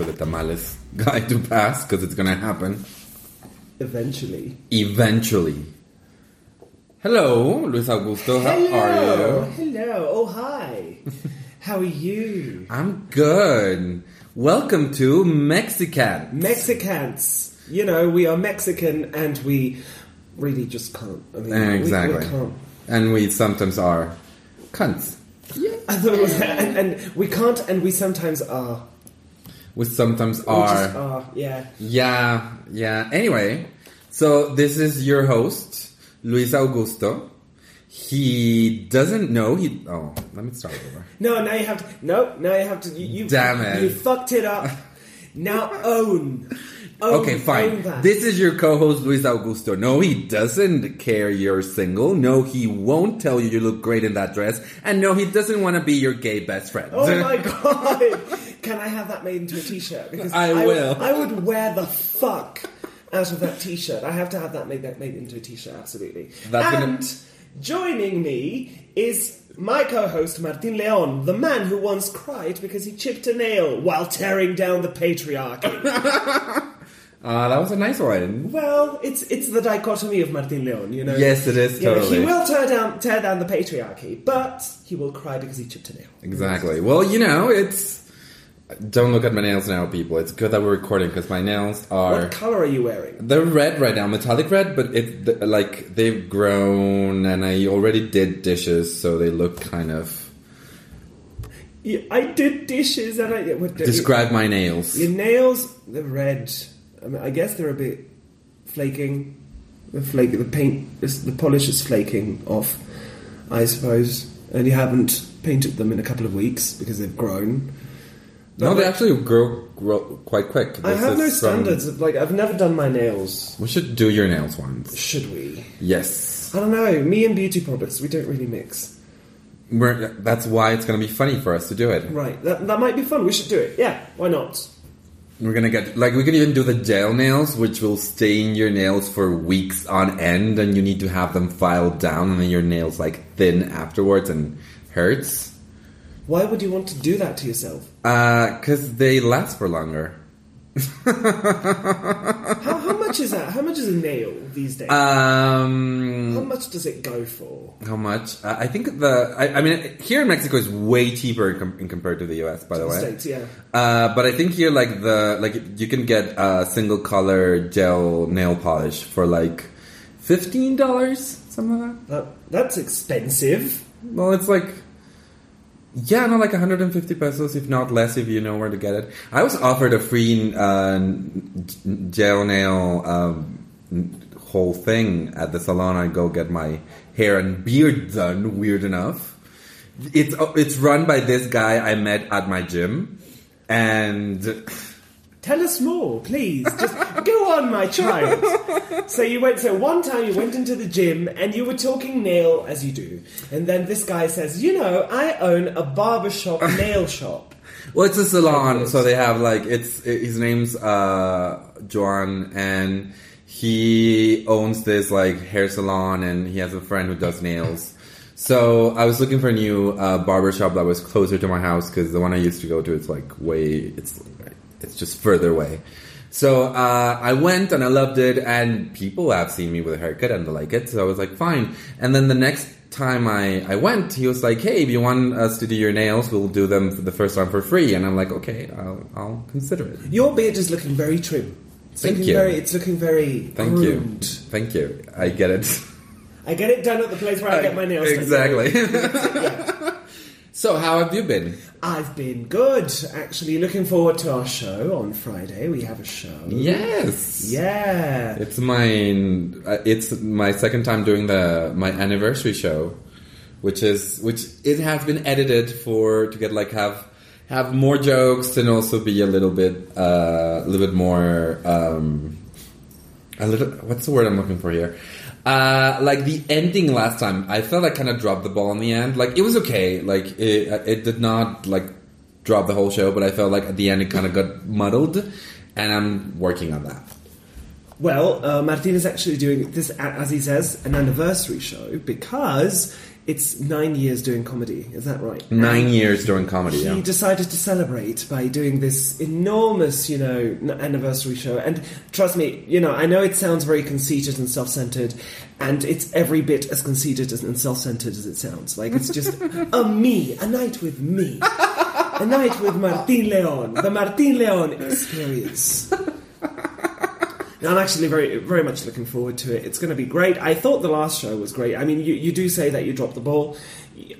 For the tamales guy to pass because it's gonna happen Eventually. eventually. Hello, Luis Augusto. How Hello. are you? Hello. Oh, hi. How are you? I'm good. Welcome to Mexican. Mexicans. You know, we are Mexican and we really just can't. I mean, we- we, Exactly. can't. And we sometimes are cunts. I thought it was, and, and we can't, and we sometimes are. We sometimes are. just are, yeah. Yeah, yeah. Anyway, so this is your host, Luis Augusto. He doesn't know he. Oh, let me start over. No, now you have to. No, now you have to. You, you, Damn it. You fucked it up. Now own. Own Okay, fine. that. This is your co-host Luis Augusto. No, he doesn't care you're single. No, he won't tell you you look great in that dress. And no, he doesn't want to be your gay best friend. Oh my god! Can I have that made into a t-shirt? Because I will. I would wear the fuck out of that t-shirt. I have to have that made that made into a t-shirt. Absolutely. That's gonna- and joining me is my co-host Martin Leon, the man who once cried because he chipped a nail while tearing down the patriarchy. Uh, that was a nice one. well, it's it's the dichotomy of Martin Leon, you know. Yes, it is, You know, he will tear down tear down the patriarchy, but he will cry because he chipped a nail. Exactly. Well, you know, it's. Don't look at my nails now, people. It's good that we're recording because my nails are. What color are you wearing? They're red right now, metallic red, but it like they've grown, and I already did dishes, so they look kind of. Yeah, I did dishes and I what, Describe my nails. your nails. They're red. I, mean, I guess they're a bit flaking. The flake, the paint, is, the polish is flaking off. I suppose, and you haven't painted them in a couple of weeks because they've grown. No, they actually grow, grow quite quick. I have no is from- standards. Like I've never done my nails. We should do your nails once. Should we? Yes. I don't know. Me and beauty products, we don't really mix. We're, that's why it's going to be funny for us to do it. Right. That that might be fun. We should do it. Yeah. Why not? We're gonna get like we can even do the gel nails, which will stain your nails for weeks on end, and you need to have them filed down, and then your nails like thin afterwards and hurts. Why would you want to do that to yourself? Uh, cause they last for longer. How, how much is that? How much is a nail these days? Um, how much does it go for? how much? Uh, I think the I, I mean here in Mexico is way cheaper in, com- in compared to the U.S. By the way, States, yeah. Uh, but I think here, like the like, you can get a single color gel nail polish for like fifteen dollars, something like that. That, that's expensive. Well, it's like yeah, no, like 150 pesos, if not less, if you know where to get it. I was offered a free uh, gel nail um, whole thing at the salon. I go get my hair and beard done. Weird enough. It's it's run by this guy I met at my gym, and. Tell us more, please. Just go on, my child. So you went. So one time you went into the gym and you were talking nail as you do, and then this guy says, "You know, I own a barbershop nail shop." Well, it's a salon, so they have like it's his name's uh Joan, and he owns this like hair salon, and he has a friend who does nails. So I was looking for a new uh, barber shop that was closer to my house because the one I used to go to it's like way it's it's just further away. So uh, I went and I loved it, and people have seen me with a haircut and they like it. So I was like, fine. And then the next time I, I went, he was like, hey, if you want us to do your nails, we'll do them for the first time for free. And I'm like, okay, I'll, I'll consider it. Your beard is looking very trim. It's Thank looking you. Very, it's looking very Thank groomed. you. Thank you. I get it. I get it done at the place where I get my nails done. exactly. so, how have you been? I've been good, actually. Looking forward to our show on Friday. We have a show. Yes. Yeah. It's my uh, it's my second time doing the my anniversary show, which is which it has been edited for to get like have have more jokes and also be a little bit uh, a little bit more um, a little what's the word I'm looking for here. Uh, like the ending last time, I felt I kind of dropped the ball in the end. Like it was okay. Like it, it did not like drop the whole show, but I felt like at the end it kind of got muddled, and I'm working on that. Well, uh, Martin is actually doing this, as he says, an anniversary show because it's nine years doing comedy. Is that right? Nine years doing comedy. He Yeah. decided to celebrate by doing this enormous, you know, anniversary show. And trust me, you know, I know it sounds very conceited and self-centered, and it's every bit as conceited and self-centered as it sounds. Like it's just a me, a night with me, a night with Martin Leon, the Martin Leon experience. I'm actually very, very much looking forward to it. It's going to be great. I thought the last show was great. I mean, you, you do say that you dropped the ball.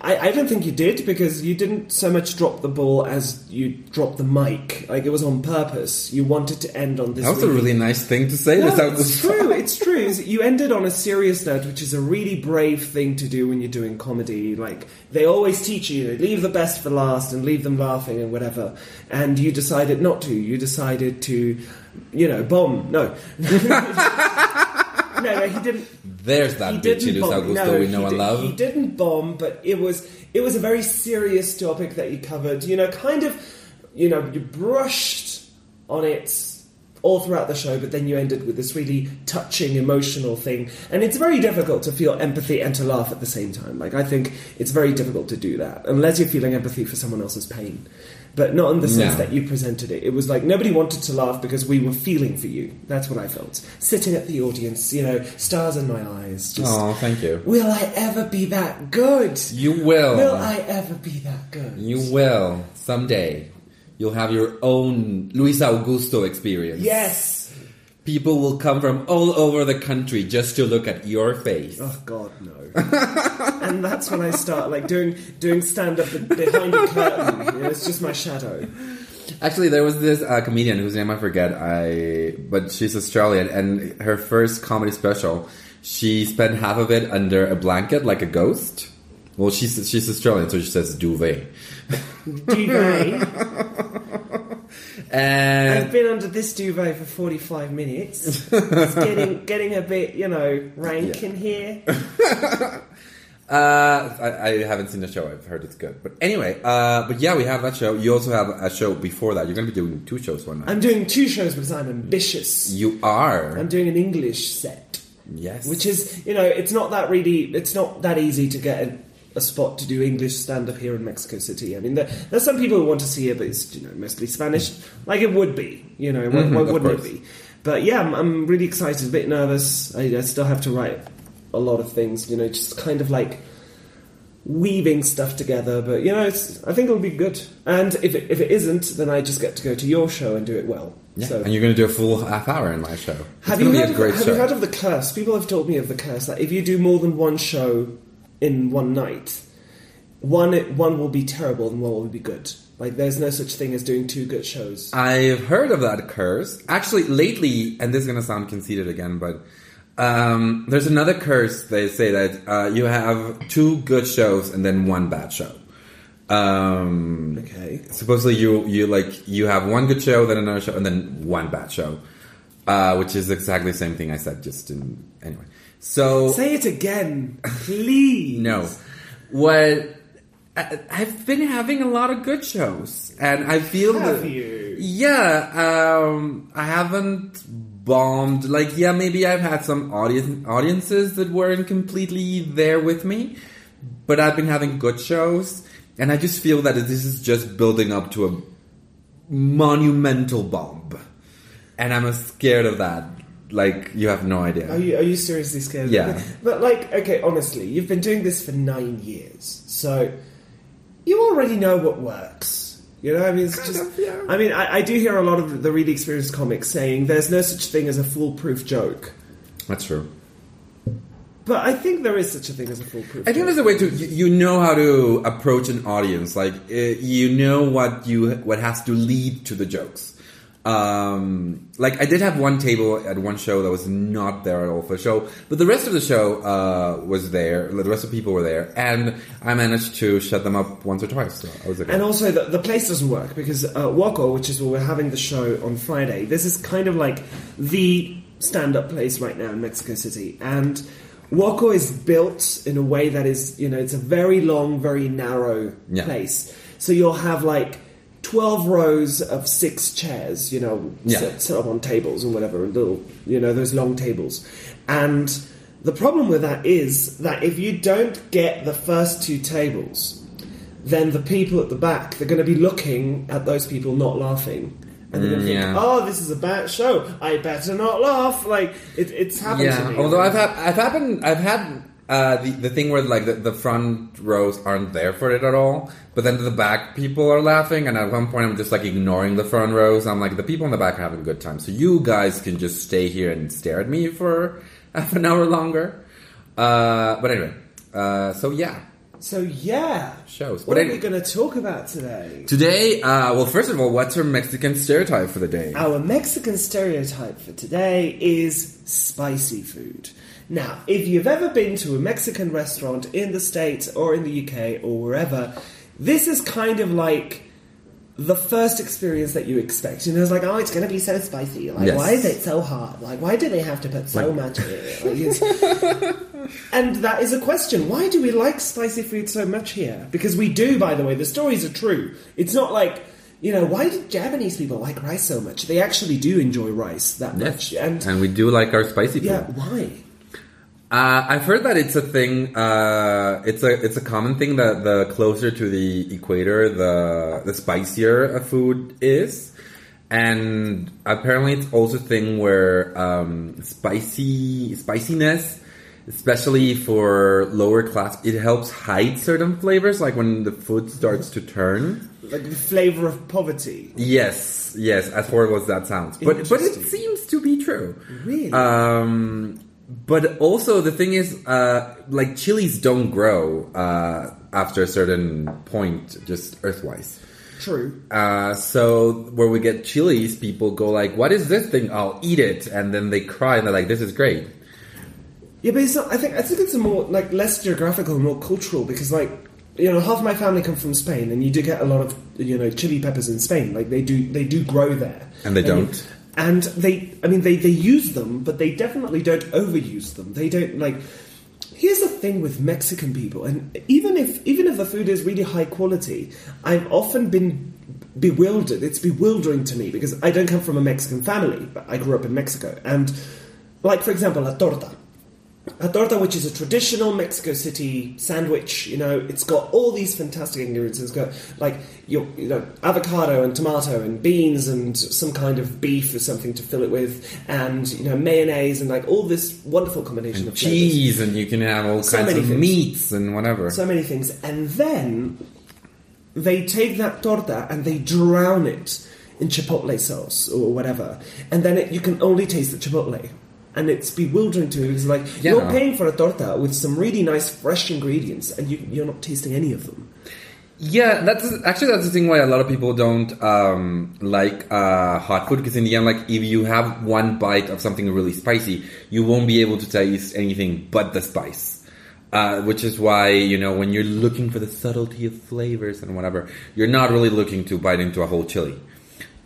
I, I don't think you did because you didn't so much drop the ball as you dropped the mic. Like it was on purpose. You wanted to end on this. That was a really nice thing to say. No, That it's true. It's true. You ended on a serious note, which is a really brave thing to do when you're doing comedy. Like they always teach you, leave the best for last and leave them laughing and whatever. And you decided not to. You decided to, you know, bomb. No, no, no. He didn't. There's that bitch Luis Augusto we know he and love. He didn't bomb, but it was it was a very serious topic that you covered. You know, kind of, you know, you brushed on it all throughout the show, but then you ended with this really touching, emotional thing. And it's very difficult to feel empathy and to laugh at the same time. Like I think it's very difficult to do that unless you're feeling empathy for someone else's pain. But not in the sense No. that you presented it. It was like nobody wanted to laugh because we were feeling for you. That's what I felt. Sitting at the audience, you know, stars in my eyes. Just, Oh, thank you. Will I ever be that good? You will. Will I ever be that good? You will someday. You'll have your own Luis Augusto experience. Yes. People will come from all over the country just to look at your face. Oh God, no. and that's when I start like doing doing stand up behind a curtain. You know, it's just my shadow. Actually, there was this uh, comedian whose name I forget. I but she's Australian, and her first comedy special, she spent half of it under a blanket like a ghost. Well, she's she's Australian, so she says duvet. Duvet. I've been under this duvet for forty five minutes. It's getting getting a bit, you know, rank Yeah. in here. uh, I, I haven't seen the show. I've heard it's good. But anyway, uh, but yeah, we have that show. You also have a show before that. You're going to be doing two shows one night. I'm doing two shows because I'm ambitious. you are. I'm doing an English set. yes. which is you know it's not that really it's not that easy to get a, a spot to do english stand up here in mexico city i mean there, there's some people who want to see it but it's you know mostly spanish like it would be you know why, Mhm, why of wouldn't it be but yeah I'm, I'm really excited a bit nervous I, I still have to write a lot of things you know just kind of like weaving stuff together but you know it's i think it'll be good and if it, if it isn't then i just get to go to your show and do it well yeah. so and you're going to do a full half hour in my show. It's have you, heard a great of, have show. you heard of the curse? People have told me of the curse that if you do more than one show in one night, one one will be terrible and one will be good. Like there's no such thing as doing two good shows. I've heard of that curse. Actually, lately, and this is going to sound conceited again, but um, there's another curse. They say that uh, you have two good shows and then one bad show. Um, Okay. Supposedly, you you like you have one good show, then another show, and then one bad show, uh, which is exactly the same thing I said. Just in anyway. So Say it again, please. no. What I, I've been having a lot of good shows, and I feel Have that you? yeah, um, I haven't bombed. Like, yeah, maybe I've had some audience audiences that weren't completely there with me, but I've been having good shows, and I just feel that this is just building up to a monumental bomb, and I'm scared of that. Like, you have no idea. Are you are you seriously scared? Yeah. But like, okay, honestly, you've been doing this for nine years, so you already know what works. You know, I mean, just. of, yeah. I mean, I, I do hear a lot of the really experienced comics saying there's no such thing as a foolproof joke. That's true. But I think there is such a thing as a foolproof. I think joke. there's a way to you, you know how to approach an audience. Like uh, you know what you what has to lead to the jokes. Um, like I did have one table at one show that was not there at all for the show, but the rest of the show uh, was there. The rest of the people were there, and I managed to shut them up once or twice. So I was okay. And also, the, the place doesn't work because uh, Wako, which is where we're having the show on Friday, this is kind of like the stand up place right now in Mexico City. And Waco is built in a way that is, you know, it's a very long, very narrow Yeah. place. So you'll have like 12 rows of six chairs, you know, Yeah. set, set up on tables or whatever, and little, you know, those long tables. And The problem with that is that if you don't get the first two tables, then the people at the back they're going to be looking at those people not laughing. And they're going to mm, think, yeah. "Oh, this is a bad show. I better not laugh." Like it, it's happened yeah. to me. Although I've had, I've happened, I've had uh, the the thing where like the, the front rows aren't there for it at all, but then the back people are laughing, and at one point I'm just like ignoring the front rows. I'm like, the people in the back are having a good time, so you guys can just stay here and stare at me for half an hour longer. Uh, but anyway, uh, so yeah, So yeah, shows. what But are we going to talk about today? today, uh, well, first of all, what's our Mexican stereotype for the day? Our Mexican stereotype for today is spicy food. Now, if you've ever been to a Mexican restaurant in the States or in the UK or wherever, this is kind of like the first experience that you expect. You know, it's like, oh, it's going to be so spicy. Like, Yes. why is it so hot? Like, why do they have to put so Like- much in it? Like, and that is a question. Why do we like spicy food so much here? Because we do, by the way. The stories are true. It's not like, you know, why do Japanese people like rice so much? They actually do enjoy rice that much. And, and we do like our spicy food. yeah, why? Uh, I've heard that it's a thing. Uh, it's a it's a common thing that the closer to the equator, the the spicier a food is, and apparently it's also a thing where um, spicy spiciness, especially for lower class, it helps hide certain flavors. Like when the food starts to turn. Like the flavor of poverty. Yes, yes. As horrible as that sounds, but but it seems to be true. Really? Um, but also the thing is, uh, like chilies don't grow uh, after a certain point, just earthwise. True. Uh, so where we get chilies, people go like, "What is this thing? I'll eat it," and then they cry and they're like, "This is great." Yeah, but it's not, I think I think it's a more like less geographical, more cultural because like you know half my family come from Spain, and you do get a lot of you know chili peppers in Spain. Like they do they do grow there, And they you- don't? And they I mean they they use them, but they definitely don't overuse them. They don't like. Here's the thing with Mexican people, and even if even if the food is really high quality, I've often been bewildered. It's bewildering to me because I don't come from a Mexican family, but I grew up in Mexico, and like for example, la torta. A torta, which is a traditional Mexico City sandwich, you know, it's got all these fantastic ingredients. It's got like your, you know, avocado and tomato and beans and some kind of beef or something to fill it with, and you know, mayonnaise and like all this wonderful combination of flavors. Cheese, and you can have all So kinds of things. meats and whatever. so many things, and then they take that torta and they drown it in chipotle sauce or whatever, and then it, you can only taste the chipotle. And it's bewildering to me. It's like Yeah. you're paying for a torta with some really nice fresh ingredients, and you, you're not tasting any of them. Yeah, that's actually that's the thing why a lot of people don't um, like uh, hot food because in the end, like if you have one bite of something really spicy, you won't be able to taste anything but the spice. Uh, which is why you know when you're looking for the subtlety of flavors and whatever, you're not really looking to bite into a whole chili.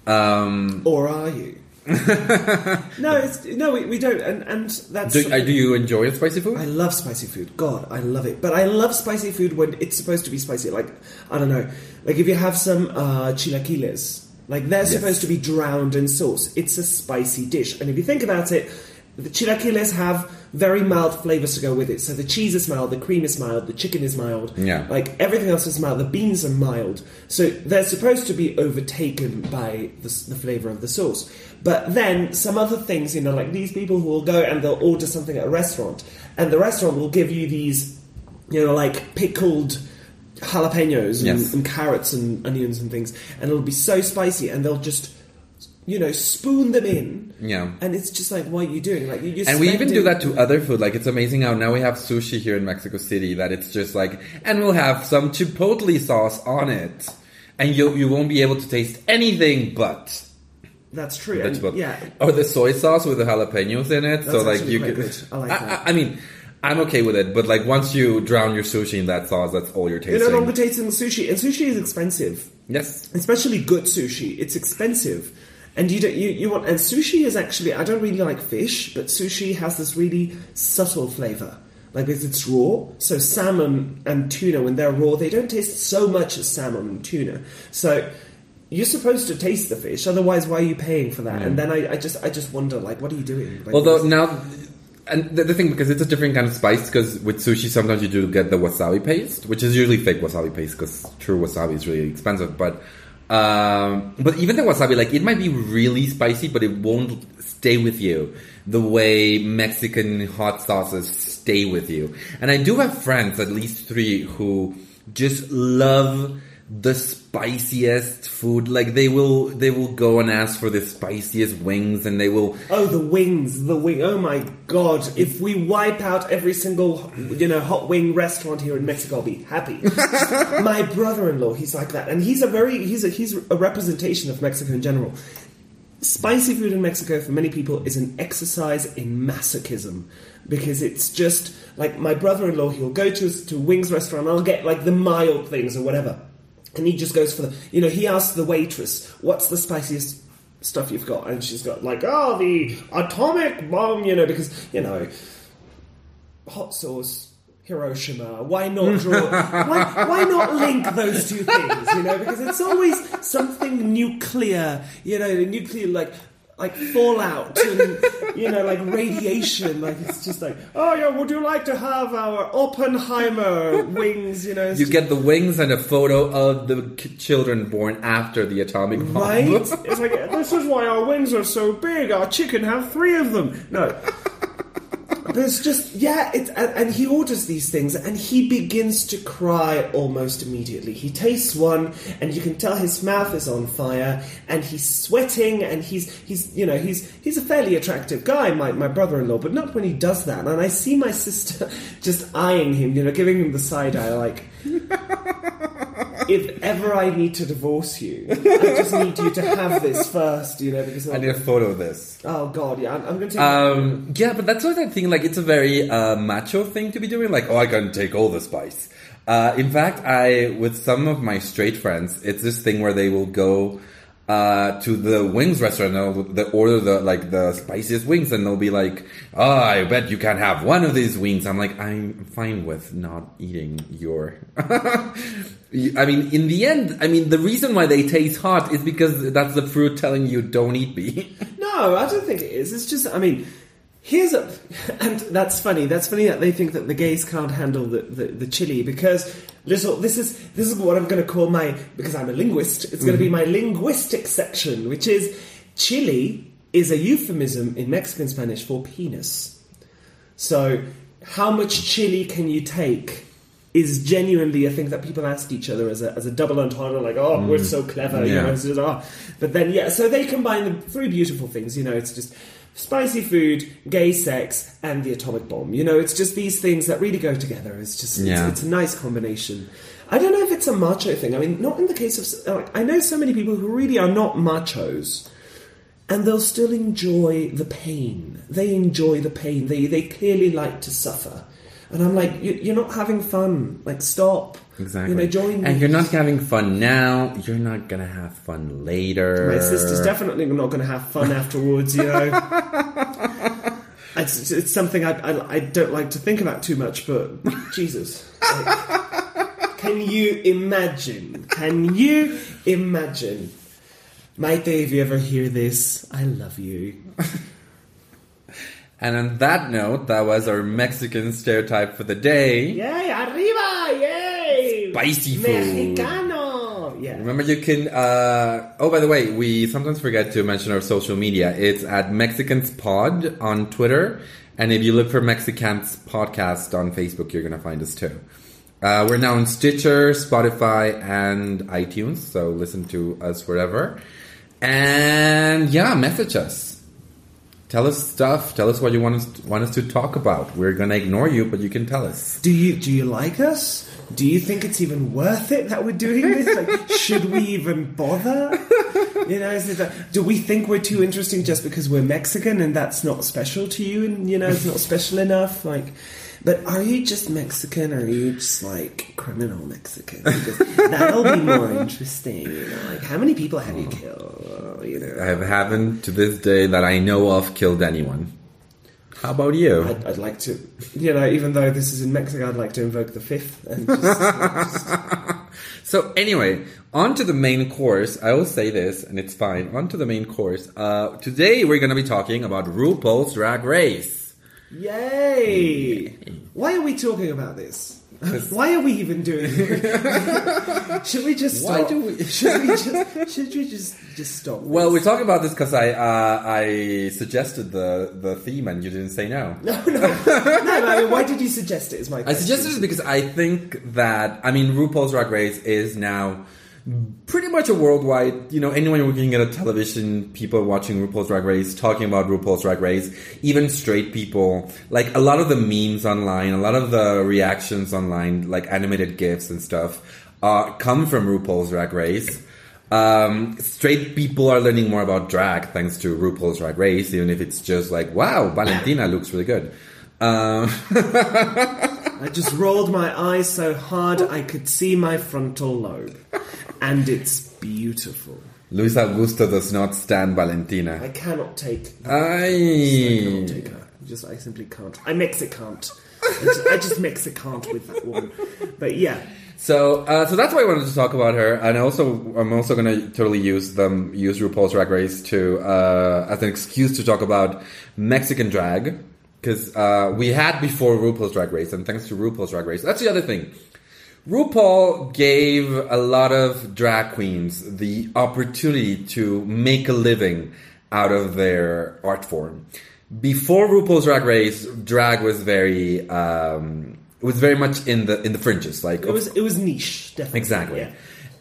Um, Or are you? no, it's, no, we, we don't, and and that's. do, uh, do you enjoy spicy food? I love spicy food. God, I love it. But I love spicy food when it's supposed to be spicy. Like, I don't know. Like, if you have some uh, chilaquiles, like, they're Yes. supposed to be drowned in sauce. It's a spicy dish. And if you think about it, the chilaquiles have very mild flavors to go with it. So the cheese is mild, the cream is mild, the chicken is mild. Yeah. Like, everything else is mild. The beans are mild. So they're supposed to be overtaken by the, the flavor of the sauce. But then some other things, you know, like these people who will go and they'll order something at a restaurant, and the restaurant will give you these, you know, like pickled jalapenos and, Yes. and carrots and onions and things, and it'll be so spicy, and they'll just, you know, spoon them in. Yeah. And it's just like, what are you doing? Like, you're And we even do that to other food. Like it's amazing how now we have sushi here in Mexico City that it's just like, and we'll have some chipotle sauce on it, and you you won't be able to taste anything but That's true. the and- chipotle. yeah. Or the soy sauce with the jalapenos in it. so like you could. good. I like I, that. I, I mean, I'm okay with it, but like once you drown your sushi in that sauce, that's all you're tasting. You're no longer tasting the sushi, and sushi is expensive. yes. especially good sushi. It's expensive, and you don't you, you want and sushi is actually I don't really like fish, but sushi has this really subtle flavor. Like because it's raw, so salmon and tuna when they're raw, they don't taste so much as salmon and tuna. So you're supposed to taste the fish, otherwise why are you paying for that? And then I, I just I just wonder like what are you doing? Like, Although now, and the, the thing because it's a different kind of spice. Because with sushi, sometimes you do get the wasabi paste, which is usually fake wasabi paste because true wasabi is really expensive. But um, but even the wasabi, like it might be really spicy, but it won't stay with you the way Mexican hot sauces stay with you. And I do have friends, at least three, who just love the spiciest food. Like they will, they will go and ask for the spiciest wings, and they will. Oh, the wings, the wing. Oh my god! If we wipe out every single, you know, hot wing restaurant here in Mexico, I'll be happy. my brother-in-law, he's like that, and he's a very, he's a, he's a representation of Mexico in general. Spicy food in Mexico for many people is an exercise in masochism because it's just like my brother-in-law. He'll go to to wings restaurant. I'll get like the mild things or whatever, and he just goes for the. You know, he asks the waitress, "What's the spiciest stuff you've got?" And she's got like, "Oh, the atomic bomb," you know, because you know, hot sauce. Hiroshima. Why not draw? why, why not link those two things? You know, because it's always something nuclear. You know, the nuclear like like fallout and you know like radiation. Like it's just like, oh yeah, would you like to have our Oppenheimer wings? You know, You get the wings and a photo of the k- children born after the atomic bomb. Right? It's like this is why our wings are so big. Our chicken have three of them. No. There's just yeah, it's and, and he orders these things and he begins to cry almost immediately. He tastes one and you can tell his mouth is on fire and he's sweating and he's he's you know he's he's a fairly attractive guy, my my brother-in-law, but not when he does that. And I see my sister just eyeing him, you know, giving him the side eye like if ever I need to divorce you, I just need you to have this first, you know, because I need a photo of this. oh god, yeah, I'm, I'm going to. Um, yeah, but that's what I think. Like, it's a very uh, macho thing to be doing. Like, oh, I can take all the spice. Uh, in fact, I with some of my straight friends, it's this thing where they will go uh, to the wings restaurant. and They'll, order the like the spiciest wings, and they'll be like, "Oh, I bet you can't have one of these wings." I'm like, I'm fine with not eating your. I mean, in the end, I mean, the reason why they taste hot is because that's the fruit telling you don't eat me. no, I don't think it is. It's just, I mean, here's a, and that's funny. That's funny that they think that the gays can't handle the the, the chili because little. This is this is what I'm going to call my because I'm a linguist. It's going to be mm-hmm. my linguistic section, which is chili is a euphemism in Mexican Spanish for penis. So, how much chili can you take? Is genuinely a thing that people ask each other as a, as a double entendre, like, oh, we're mm. so clever, you Yeah. know, it's just, oh. But then, yeah, so they combine the three beautiful things, you know, it's just spicy food, gay sex, and the atomic bomb. You know, it's just these things that really go together. It's just, Yeah. it's, it's a nice combination. I don't know if it's a macho thing. I mean, not in the case of, like, I know so many people who really are not machos and they'll still enjoy the pain. They enjoy the pain. They they clearly like to suffer. And I'm like, you, you're not having fun. Like, stop. Exactly. You know, join. And you're not having fun now. You're not gonna have fun later. My sister's definitely not going to have fun afterwards. You know. It's, it's something I, I, I don't like to think about too much, but Jesus. Like, can you imagine? Can you imagine? Maite, if you ever hear this, I love you. And on that note, that was our Mexican stereotype for the day. Yay, arriba! Yay! Spicy food. Mexicano! Yeah. Remember, you can. Uh, oh, by the way, we sometimes forget to mention our social media. It's at Mexicans Pod on Twitter, and if you look for Mexicans Podcast on Facebook, you're gonna find us too. Uh, we're now on Stitcher, Spotify, and iTunes, so listen to us wherever. And yeah, message us. Tell us stuff. Tell us what you want us want us to talk about. We're gonna ignore you, but you can tell us. Do you do you like us? Do you think it's even worth it that we're doing this? Like, should we even bother? You know, is it that, do we think we're too interesting just because we're Mexican and that's not special to you? And you know, it's not special enough. Like, but are you just Mexican, or are you just like criminal Mexican? Because that'll be more interesting. You know, like how many people have you oh. killed? You know, I haven't to this day that I know of killed anyone. How about you? I'd, I'd like to, you know, even though this is in Mexico, I'd like to invoke the fifth and just, So anyway, on to the main course. I will say this, and it's fine. On to the main course. Uh, today we're going to be talking about RuPaul's Drag Race. Yay! Why are we talking about this? Why are we even doing it? should we just stop? Why do we- should we just should we just just stop? Well, we're talking about this because I uh, I suggested the the theme and you didn't say no. no, no, no. I mean, why did you suggest it? Is my I suggested it because I think that I mean RuPaul's Drag Race is now pretty much a worldwide. You know, anyone looking at a television, people watching RuPaul's Drag Race, talking about RuPaul's Drag Race, even straight people. Like a lot of the memes online, a lot of the reactions online, like animated gifs and stuff, uh, come from RuPaul's Drag Race. Um, straight people are learning more about drag thanks to RuPaul's Drag Race, even if it's just like, wow, Valentina looks really good. Um, I just rolled my eyes so hard I could see my frontal lobe, and it's beautiful. Luis Augusto does not stand Valentina. I cannot take. I cannot take her. Just I simply can't. I Mexicant. I just, I just Mexicant with that woman. But yeah, So, uh, so that's why I wanted to talk about her, and also I'm also gonna totally use them use RuPaul's Drag Race to uh, as an excuse to talk about Mexican drag because uh, we had before RuPaul's Drag Race, and thanks to RuPaul's Drag Race, that's the other thing. RuPaul gave a lot of drag queens the opportunity to make a living out of their art form. Before RuPaul's Drag Race, drag was very um, it was very much in the in the fringes. Like it was it was niche, definitely. Exactly. Yeah.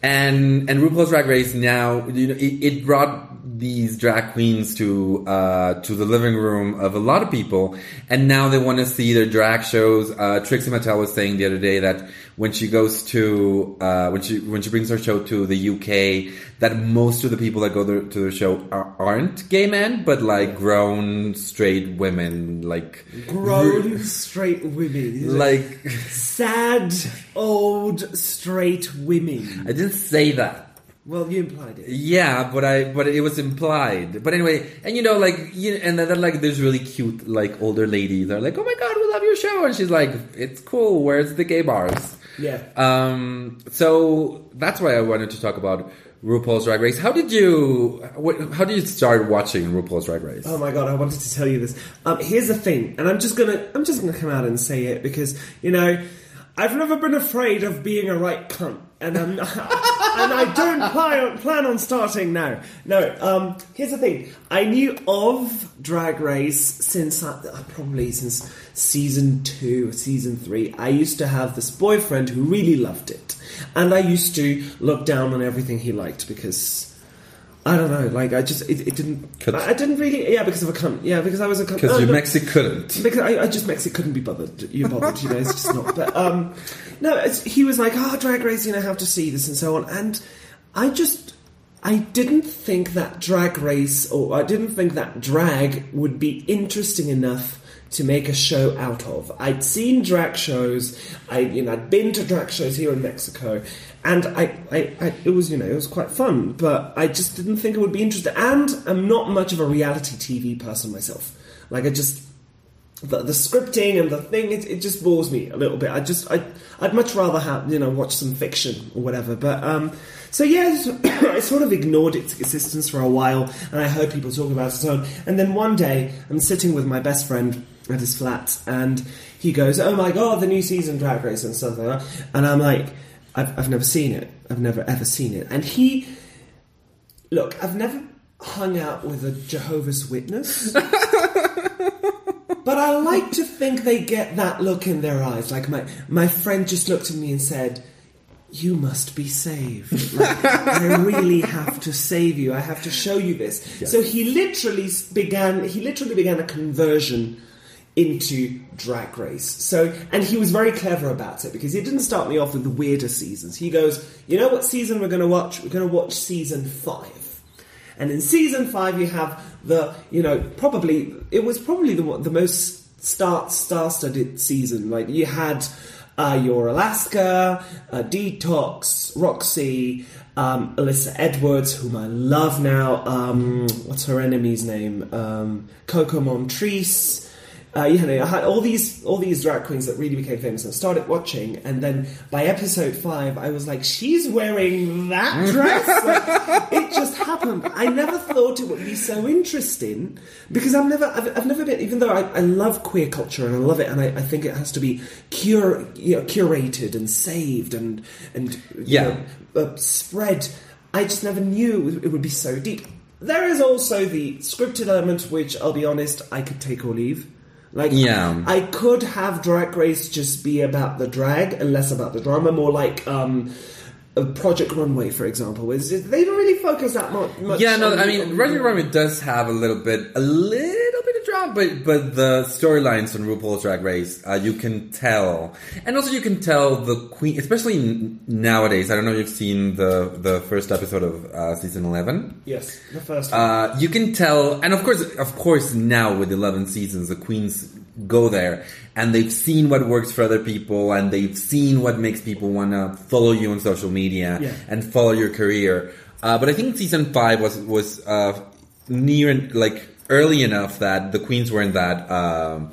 And and RuPaul's Drag Race now, you know, it, it brought these drag queens to uh, to the living room of a lot of people, and now they want to see their drag shows. Uh, Trixie Mattel was saying the other day that when she goes to uh, when she when she brings her show to the UK, that most of the people that go there, to the show are, aren't gay men, but like grown straight women, like Grown straight women, like sad old straight women. I didn't say that. Well, you implied it. Yeah, but I but it was implied. But anyway, and you know, like you and then like there's really cute like older ladies. They're like, oh my god, we love your show, and she's like, it's cool. Where's the gay bars? Yeah. Um. So that's why I wanted to talk about RuPaul's Drag Race. How did you? What, how did you start watching RuPaul's Drag Race? Oh my god, I wanted to tell you this. Um, here's the thing, and I'm just gonna I'm just gonna come out and say it because you know I've never been afraid of being a right cunt, and I'm not, and I don't plan, plan on starting now. No, um, here's the thing. I knew of Drag Race since uh, probably since season two, season three. I used to have this boyfriend who really loved it, and I used to look down on everything he liked because. I don't know, like I just it, it didn't. I, didn't really, yeah, because of a cunt. Yeah, because I was a cunt. Because Oh, you no, Mexic couldn't. because I, I just Mexic couldn't be bothered. You bothered, you know, it's just not. But um, no, it's, he was like, "Oh, drag race, you know, have to see this and so on." And I just, I didn't think that drag race, or I didn't think that drag would be interesting enough to make a show out of. I'd seen drag shows. I, you know, I'd been to drag shows here in Mexico, and I, I, I, it was, you know, it was quite fun. But I just didn't think it would be interesting. And I'm not much of a reality TV person myself. Like I just the, the scripting and the thing it, it just bores me a little bit i just I, i'd much rather have you know watch some fiction or whatever but um so yeah i sort of ignored its existence for a while and i heard people talk about it and then one day i'm sitting with my best friend at his flat and he goes oh my god the new season drag race and stuff like that and i'm like i've, I've never seen it i've never ever seen it and he look i've never hung out with a jehovah's witness but I like to think they get that look in their eyes. Like my my friend just looked at me and said, "You must be saved. Like, I really have to save you. I have to show you this." So he literally began. He literally began a conversion into drag race. So and he was very clever about it because he didn't start me off with the weirder seasons. He goes, "You know what season we're going to watch? We're going to watch season 5." And in season five, you have the, you know, probably it was probably the the most star star-studded season. Like you had uh, your Alaska, uh, Detox, Roxxxy, um, Alyssa Edwards, whom I love now. Um, what's her enemy's name? Um, Coco Montrese. Uh, you know, I had all these all these drag queens that really became famous, and I started watching. And then by episode five, I was like, she's wearing that dress. Like, it just happened. I never thought it would be so interesting because I've never, I've, I've never been. Even though I, I love queer culture and I love it, and I, I think it has to be cure, you know, curated and saved and and you Yeah. know, uh, spread. I just never knew it would be so deep. There is also the scripted element, which I'll be honest, I could take or leave. Like, Yeah. I could have Drag Race just be about the drag and less about the drama, more like um, a Project Runway, for example. Is they don't really focus that much. Yeah, no, on- I mean, on- Runway does have a little bit, a little but but the storylines on RuPaul's Drag Race, uh, you can tell, and also you can tell the queen, especially n- nowadays. I don't know if you've seen the the first episode of uh, season eleven. Yes, the first one. Uh, you can tell, and of course, of course, now with eleven seasons, the queens go there, and they've seen what works for other people, and they've seen what makes people want to follow you on social media Yeah. and follow your career. Uh, but I think season five was was uh, near like early enough that the queens weren't that. Um,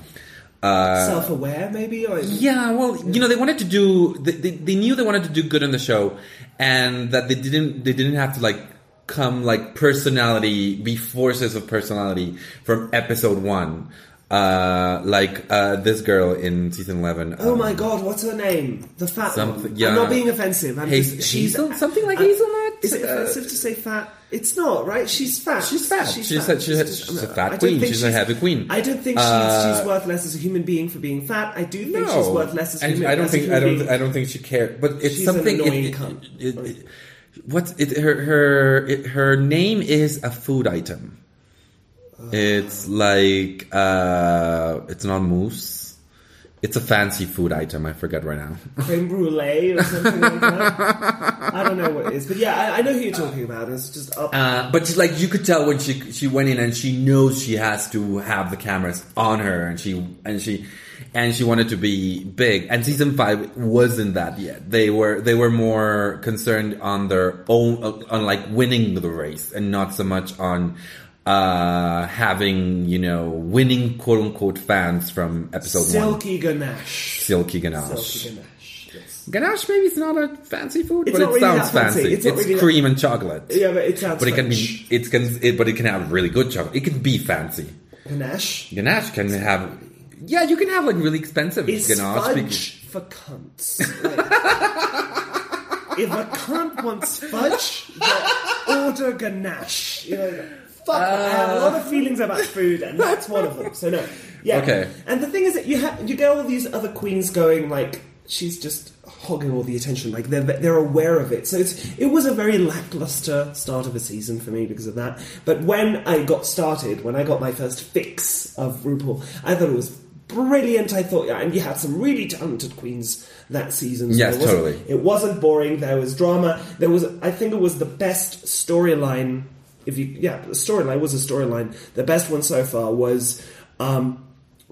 uh, Self-aware, maybe? Or, yeah, well, you know, they wanted to do. They, they, they knew they wanted to do good on the show, and that they didn't. They didn't have to like come like personality, be forces of personality from episode one. Uh, like uh, this girl in season eleven. Oh um, my god, what's her name? The fat one. yeah. I'm not being offensive. I'm just, she's Hazel- something like uh, hazelnut? Is it Uh, offensive to say fat? It's not, right? She's fat. She's fat. She's fat. a- she's just- she's a I fat queen. think She's a heavy queen. I don't think she's, Uh, she's worth less as a human being for being fat. I do think No, she's worth less as human I don't as a think I don't being. I don't think she cared. But it's She's something. it- it- it- what's it? Her her her name is a food item. It's like uh, it's not mousse. It's a fancy food item. I forget right now. creme brulee or something like that. I don't know what it is, but yeah, I, I know who you're talking about. It's just up. Uh, but like you could tell when she she went in and she knows she has to have the cameras on her and she and she and she wanted to be big and season five wasn't that yet they were they were more concerned on their own on like winning the race and not so much on uh having you know winning quote unquote fans from episode one Silky ganache. silky ganache Silky ganache. Yes. ganache maybe it's not a fancy food It's but it really sounds fancy. It's it's, really that- cream and chocolate Yeah, but it sounds. but it can French. be, it can, it, but it can have really good chocolate. It can be fancy. ganache. Ganache can have, yeah, you can have like really expensive Is ganache. fudge because- for cunts? Like, if a cunt wants fudge, order ganache. You know, fuck. I have a lot of uh. feelings about food, and that's one of them. So no, yeah. Okay. And the thing is that you have you get all these other queens going like she's just hogging all the attention. Like they're they're aware of it. So it's it was a very lackluster start of a season for me because of that. But when I got started, when I got my first fix of RuPaul, I thought it was brilliant. I thought, yeah, and you had some really talented queens that season. So Yes, it totally. It wasn't boring. There was drama. There was, I think, it was the best storyline. If you, yeah, the storyline was a storyline. The best one so far was um,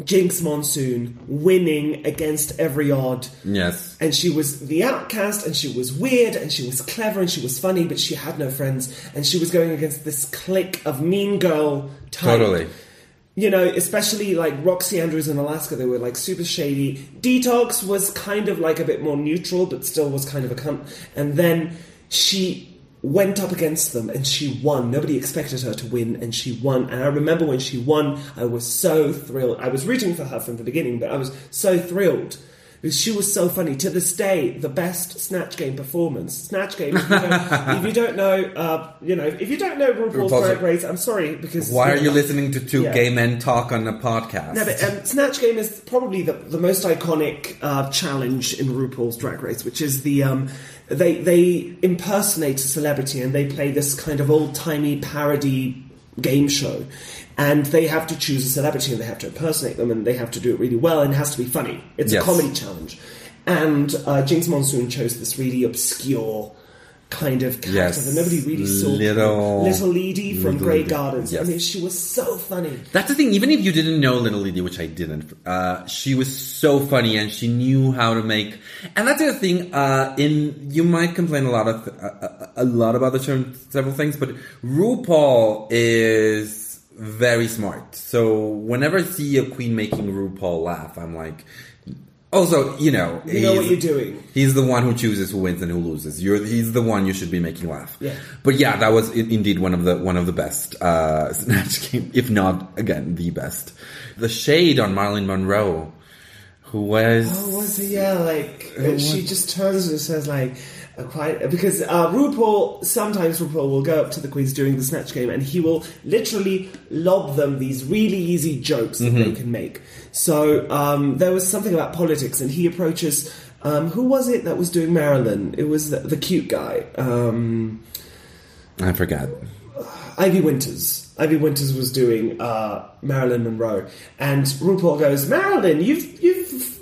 Jinkx Monsoon winning against every odd. yes. And she was the outcast, and she was weird, and she was clever, and she was funny, but she had no friends, and she was going against this clique of mean girl type. Totally. You know, especially like Roxxxy Andrews in Alaska, they were like super shady. Detox was kind of like a bit more neutral, but still was kind of a cunt. And then she went up against them and she won. Nobody expected her to win, and she won. And I remember when she won, I was so thrilled. I was rooting for her from the beginning, but I was so thrilled. She was so funny. To this day, the best Snatch Game performance. Snatch Game, if you don't, if you don't know, uh, you know, if you don't know RuPaul's Drag Race, I'm sorry, because... Why are you listening to two Yeah. gay men talk on a podcast? No, but um, Snatch Game is probably the, the most iconic uh, challenge in RuPaul's Drag Race, which is the um, they they impersonate a celebrity and they play this kind of old timey parody game show, and they have to choose a celebrity and they have to impersonate them and they have to do it really well and it has to be funny. It's Yes. a comedy challenge, and uh, Jinkx Monsoon chose this really obscure. Kind of character Yes. that nobody really saw. Little- little Edie from Little Grey Edie. Gardens. Yes. I mean, she was so funny. That's the thing. Even if you didn't know Little Lady, which I didn't, uh, she was so funny and she knew how to make. And that's the other thing. Uh, in you might complain a lot of a, a, a lot about the term several things, but RuPaul is very smart. So whenever I see a queen making RuPaul laugh, I'm like. Also, you know, You know what he's- you're doing. He's the one who chooses who wins and who loses. You're he's the one you should be making laugh. Yeah. But yeah, that was indeed one of the one of the best uh, snatch game, if not again the best. The shade on Marilyn Monroe, who was Oh, was it? Yeah, like she just turns and says like. Quite because uh, RuPaul sometimes RuPaul will go up to the queens during the snatch game and he will literally lob them these really easy jokes that they can make. So um, there was something about politics and he approaches um, who was it that was doing Marilyn? It was the, the cute guy, um, I forget. Ivy Winters. Ivy Winters was doing uh, Marilyn Monroe, and RuPaul goes, "Marilyn, you've you've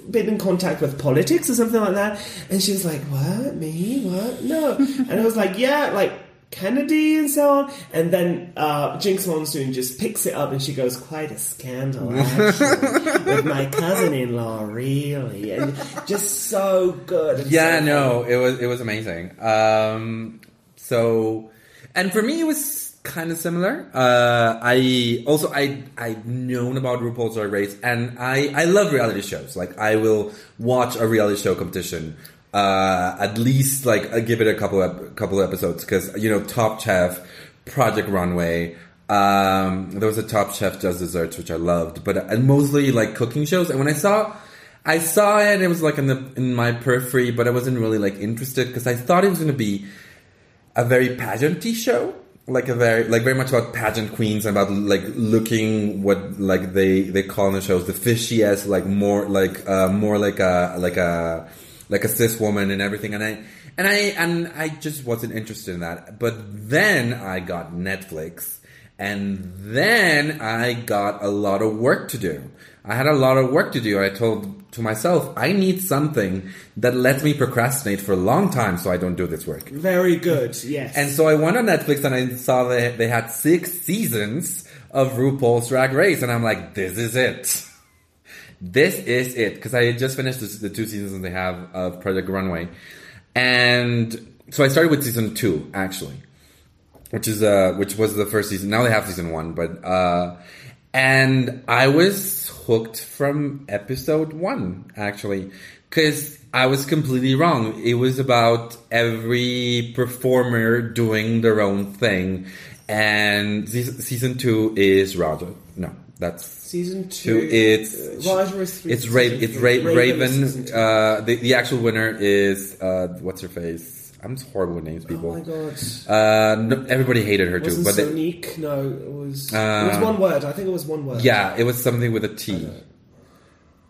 been in contact with politics or something like that," and she's like, "What? Me? What? No?" and I was like, "Yeah, like." Kennedy and so on, and then uh, Jinkx Monsoon just picks it up and she goes, "Quite a scandal, actually, with my cousin-in-law, really, and just so good." Yeah, so no, it was it was amazing. Um, so, and for me, it was kind of similar. Uh, I also I I'd known about RuPaul's Drag Race, and I I love reality shows. Like I will watch a reality show competition. Uh, at least like I give it a couple of couple of episodes because you know Top Chef, Project Runway. Um, there was a Top Chef does desserts which I loved, but and mostly like cooking shows. And when I saw I saw it. It was like in the in my periphery, but I wasn't really like interested because I thought it was going to be a very pageanty show, like a very like very much about pageant queens and about like looking what like they they call in the shows the fishiest, like more like uh, more like a like a like a cis woman and everything. And I and I and I just wasn't interested in that. But then I got Netflix, and then I got a lot of work to do. I had a lot of work to do. I told to myself, I need something that lets me procrastinate for a long time so I don't do this work. Very good, yes. And so I went on Netflix and I saw that they had six seasons of RuPaul's Drag Race, and I'm like, this is it. This is it because I had just finished the two seasons they have of Project Runway, and so I started with season two actually, which is uh which was the first season. Now they have season one, but uh, and I was hooked from episode one actually because I was completely wrong. It was about every performer doing their own thing, and season, two is Raja. No, that's season two, two. It's uh, Raja is three. it's Ra- it's. Ra- Raven. season uh, the the actual winner is uh, what's her face. I'm just horrible with names, oh people. my god. Uh, no, everybody hated her too, Wasn't but they- Sonique? No, it was. it was one word. I think it was one word. yeah, it was something with a T.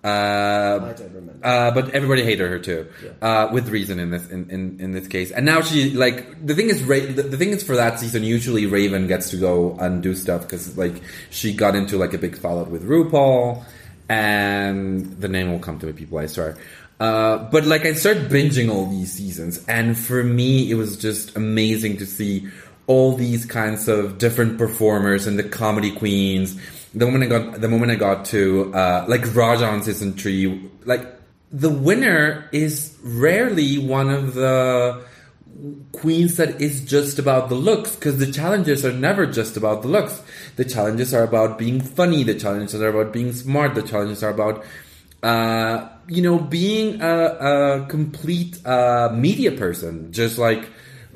I Uh, don't remember. uh, but everybody hated her too, uh, with reason in this in, in, in this case. And now she like the thing is Ra- the, the thing is for that season usually Raven gets to go and do stuff because like she got into like a big fallout with RuPaul, and the name will come to me, people. I swear. Uh, but like I started binging all these seasons, and for me it was just amazing to see all these kinds of different performers and the comedy queens. The moment I got the moment I got to uh, like Raja on season three, like the winner is rarely one of the queens that is just about the looks because the challenges are never just about the looks. The challenges are about being funny. The challenges are about being smart. The challenges are about, uh, you know, being a, a complete uh, media person, just like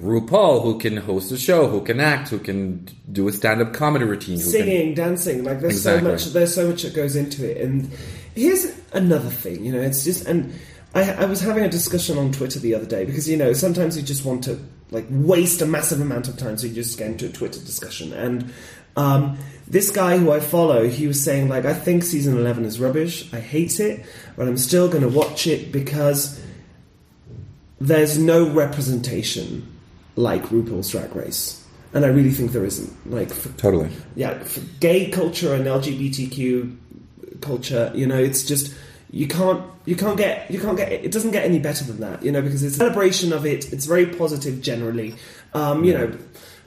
RuPaul, who can host a show, who can act, who can do a stand-up comedy routine, who can Singing, dancing, like there's Exactly. so much. There's so much that goes into it. And here's another thing. You know, it's just and. I, I was having a discussion on Twitter the other day because you know sometimes you just want to like waste a massive amount of time, so you just get into a Twitter discussion. And um, this guy who I follow, he was saying like, I think season eleven is rubbish. I hate it, but I'm still going to watch it because there's no representation like RuPaul's Drag Race, and I really think there isn't. Like, for, totally. yeah, for gay culture and LGBTQ culture, you know, it's just you can't you can't get you can't get it doesn't get any better than that, you know, because it's a celebration of it. It's very positive generally, um, you know,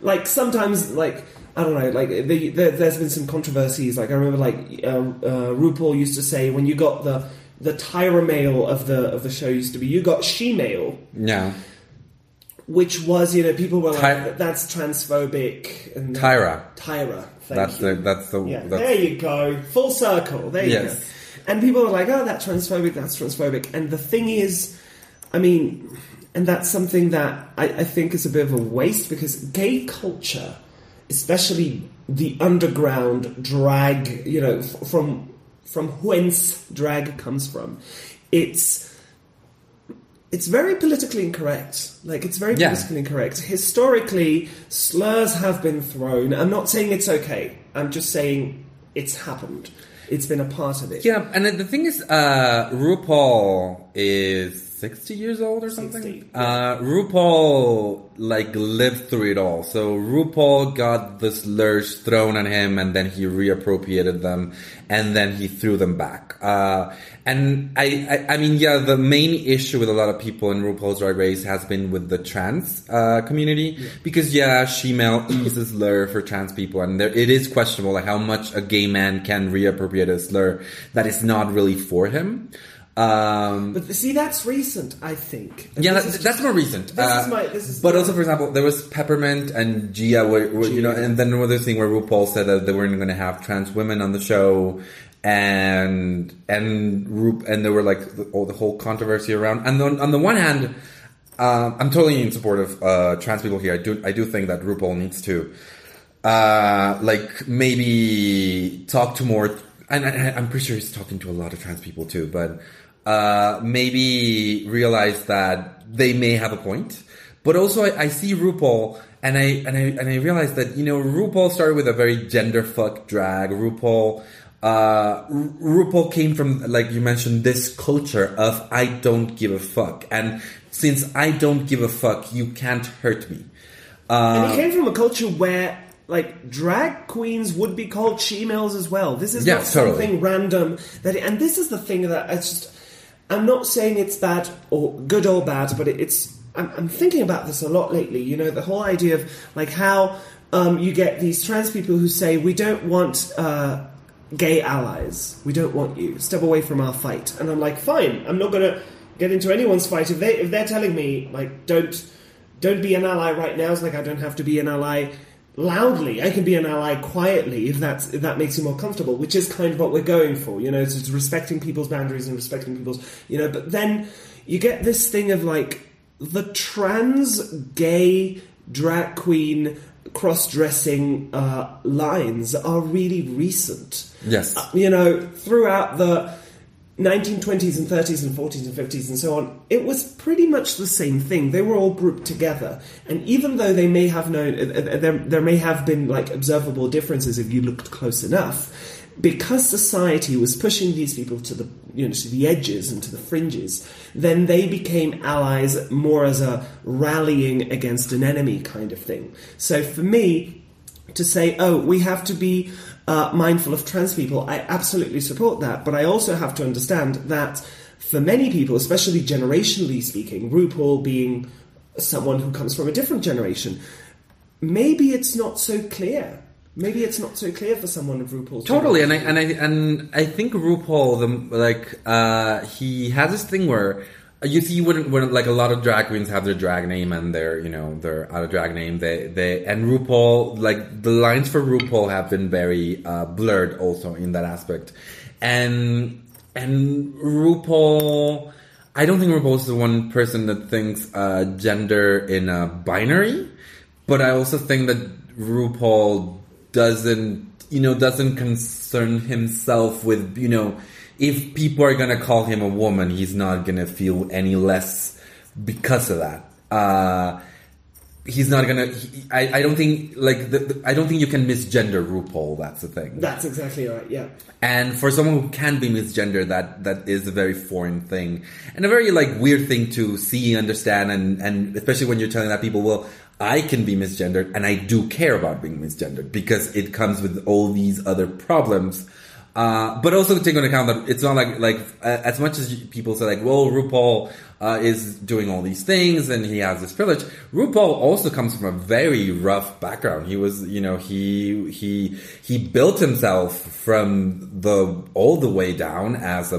like sometimes like. I don't know. Like the, the, there's been some controversies. Like I remember, like uh, uh, RuPaul used to say, when you got the the Tyra male of the of the show used to be, you got she male, Yeah, which was you know people were like that's transphobic and Tyra. Tyra Thank that's you. the that's the Yeah, that's, there you go. Full circle. There you go. And people are like, oh, that's transphobic, that's transphobic. And the thing is, I mean, and that's something that I, I think is a bit of a waste because gay culture, especially the underground drag, you know, f- from from whence drag comes from, it's it's very politically incorrect. Like it's very Yeah. politically incorrect. Historically, slurs have been thrown. I'm not saying it's okay. I'm just saying it's happened. It's been a part of it. Yeah, and the thing is, uh, RuPaul is sixty years old or something. 60, Uh, RuPaul like lived through it all. So RuPaul got the slurs thrown at him, and then he reappropriated them, and then he threw them back. Uh, and I, I, I mean, yeah, the main issue with a lot of people in RuPaul's Drag Race has been with the trans uh, community because yeah, she-male is a slur for trans people, and there, it is questionable like how much a gay man can reappropriate a slur that is not really for him. Um, But see, that's recent. I think. yeah, This that, that's more recent. This Uh, is my. This is. but also, for example, there was Peppermint and Gia, where, where, you know, and then another thing where RuPaul said that they weren't going to have trans women on the show, and and Ru and there were like the, all the whole controversy around. And on, on the one hand, um, I'm totally in support of uh, trans people here. I do I do think that RuPaul needs to uh, like maybe talk to more. And I, I'm pretty sure he's talking to a lot of trans people too, but uh, maybe realize that they may have a point. But also, I, I see RuPaul, and I and I and I realize that you know RuPaul started with a very gender fuck drag. RuPaul. Uh, Ru- RuPaul came from, like you mentioned, this culture of I don't give a fuck, and since I don't give a fuck, you can't hurt me. and it came from a culture where. Like drag queens would be called she-males as well. This is Yeah, not totally. something random. That and this is the thing that I just. I'm not saying it's bad or good or bad, but it's. I'm, I'm thinking about this a lot lately. You know, the whole idea of like how um, you get these trans people who say we don't want uh, gay allies. We don't want you. Step away from our fight. And I'm like, fine. I'm not gonna get into anyone's fight if they if they're telling me like don't don't be an ally right now. It's like I don't have to be an ally loudly. I can be an ally quietly if that's if that makes you more comfortable, which is kind of what we're going for. You know, it's respecting people's boundaries and respecting people's. You know, but then you get this thing of like the trans gay drag queen cross-dressing uh, lines are really recent Yes. you know, throughout the 1920s and 30s and 40s and 50s and so on, it was pretty much the same thing. They were all grouped together. And even though they may have known, uh, uh, there, there may have been like observable differences if you looked close enough, because society was pushing these people to the, you know, to the edges and to the fringes, then they became allies more as a rallying against an enemy kind of thing. So for me, to say, oh, we have to be uh, mindful of trans people, I absolutely support that. But I also have to understand that for many people, especially generationally speaking, RuPaul being someone who comes from a different generation, maybe it's not so clear. Maybe it's not so clear for someone of RuPaul's Totally, and I and I and I think RuPaul, the like, uh, he has this thing where you see when when like a lot of drag queens have their drag name and their you know their other drag name, they they and RuPaul like the lines for RuPaul have been very uh, blurred also in that aspect, and and RuPaul. I don't think RuPaul is the one person that thinks uh, gender in a binary, but I also think that RuPaul doesn't, you know, doesn't concern himself with, you know, if people are gonna call him a woman, he's not gonna feel any less because of that. Uh, he's not gonna. He, I, I don't think like the, the- I don't think you can misgender RuPaul. That's the thing. That's exactly right, yeah. And for someone who can be misgendered, that that is a very foreign thing and a very like weird thing to see, understand, and and especially when you're telling that people, well, I can be misgendered, and I do care about being misgendered because it comes with all these other problems. Uh, but also take into account that it's not like like as much as people say like, well, RuPaul uh, is doing all these things and he has this privilege. RuPaul also comes from a very rough background. He was, you know, he he he built himself from the all the way down as a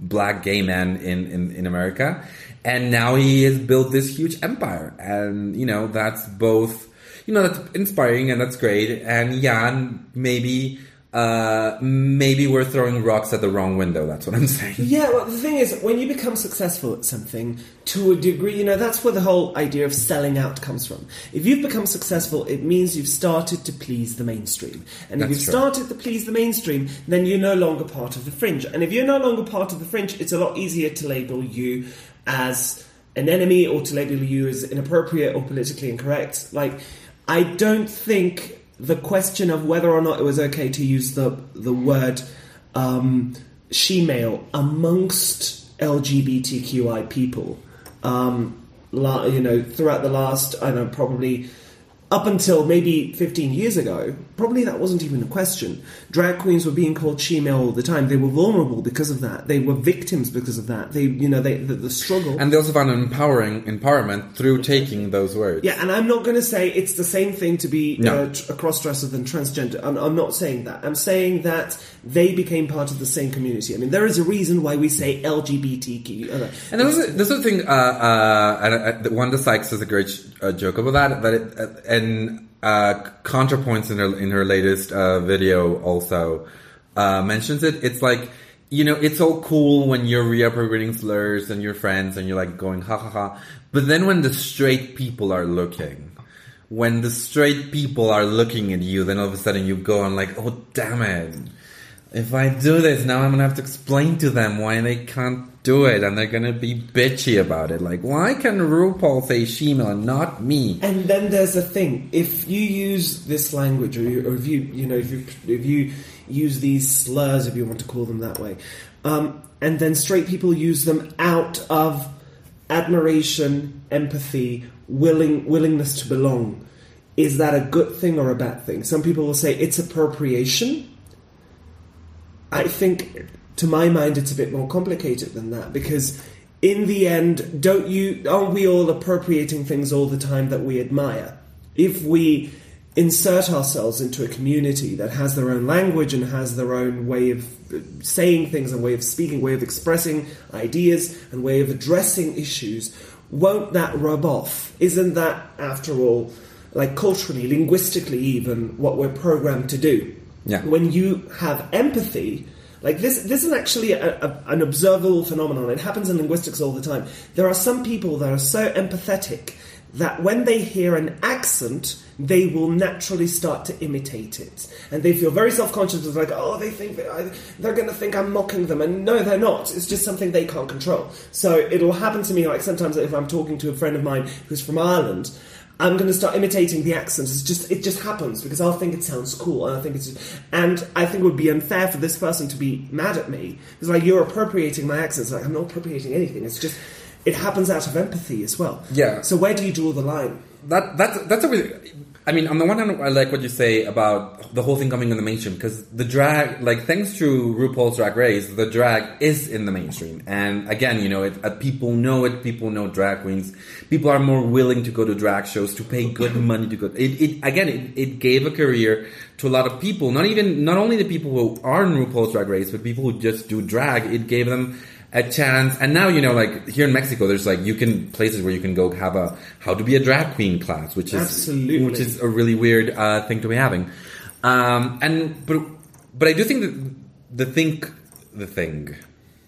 black gay man in in, in America, and now he has built this huge empire. And you know, that's both you know that's inspiring and that's great. And yeah, maybe uh, maybe we're throwing rocks at the wrong window. That's what I'm saying. Yeah, well, the thing is, when you become successful at something, to a degree, you know, that's where the whole idea of selling out comes from. If you've become successful, it means you've started to please the mainstream. And if you've true. started to please the mainstream, then you're no longer part of the fringe. And if you're no longer part of the fringe, it's a lot easier to label you as an enemy or to label you as inappropriate or politically incorrect. Like, I don't think the question of whether or not it was okay to use the the word um, she-male amongst LGBTQI people, um, la- you know, throughout the last, I don't know, probably up until maybe 15 years ago, probably that wasn't even a question. Drag queens were being called she-male all the time. They were vulnerable because of that. They were victims because of that. They, you know, they, the, the struggle. And they also found empowering empowerment through taking those words. Yeah, and I'm not going to say it's the same thing to be No. uh, a cross-dresser than transgender. I'm, I'm not saying that. I'm saying that they became part of the same community. I mean, there is a reason why we say LGBTQ. Uh, And there's a, there's a thing. Uh, uh, and, uh, Wanda Sykes has a great uh, joke about that. That it, uh, and uh, ContraPoints in her in her latest uh, video also uh, mentions it. It's like you know, it's all cool when you're reappropriating slurs and your friends and you're like going ha ha ha. But then when the straight people are looking, when the straight people are looking at you, then all of a sudden you go and like, oh damn it. If I do this, now I'm gonna have to explain to them why they can't do it, and they're gonna be bitchy about it. Like, why can RuPaul say not me? And then there's a thing: if you use this language, or, you, or if you, you know, if you if you use these slurs, if you want to call them that way, um, and then straight people use them out of admiration, empathy, willing willingness to belong, is that a good thing or a bad thing? Some people will say it's appropriation. I think, to my mind, it's a bit more complicated than that because, in the end, don't you aren't we all appropriating things all the time that we admire? If we insert ourselves into a community that has their own language and has their own way of saying things and way of speaking, way of expressing ideas and way of addressing issues, won't that rub off? Isn't that, after all, like culturally, linguistically, even what we're programmed to do? Yeah. When you have empathy, like this, this is actually a, a, an observable phenomenon. It happens in linguistics all the time. There are some people that are so empathetic that when they hear an accent, they will naturally start to imitate it, and they feel very self-conscious. It's like, oh, they think that I, they're going to think I'm mocking them, and no, they're not. It's just something they can't control. So it'll happen to me, like sometimes if I'm talking to a friend of mine who's from Ireland. I'm going to start imitating the accent. It's just it just happens because I'll think it sounds cool, and I think it's and I think it would be unfair for this person to be mad at me It's like you're appropriating my accent. It's like I'm not appropriating anything. It's just it happens out of empathy as well. Yeah. So where do you draw the line? That that's that's a really. I mean, on the one hand, I like what you say about the whole thing coming in the mainstream because the drag, like, thanks to RuPaul's Drag Race, the drag is in the mainstream. And again, you know, it, uh, people know it. People know drag queens. People are more willing to go to drag shows to pay good money to go. It, it again, it, it gave a career to a lot of people. Not even not only the people who are in RuPaul's Drag Race, but people who just do drag. It gave them a chance. And now, you know, like here in Mexico, there's like you can places where you can go have a how to be a drag queen class, which is Absolutely. which is a really weird uh, thing to be having. Um, and but but I do think that the thing the thing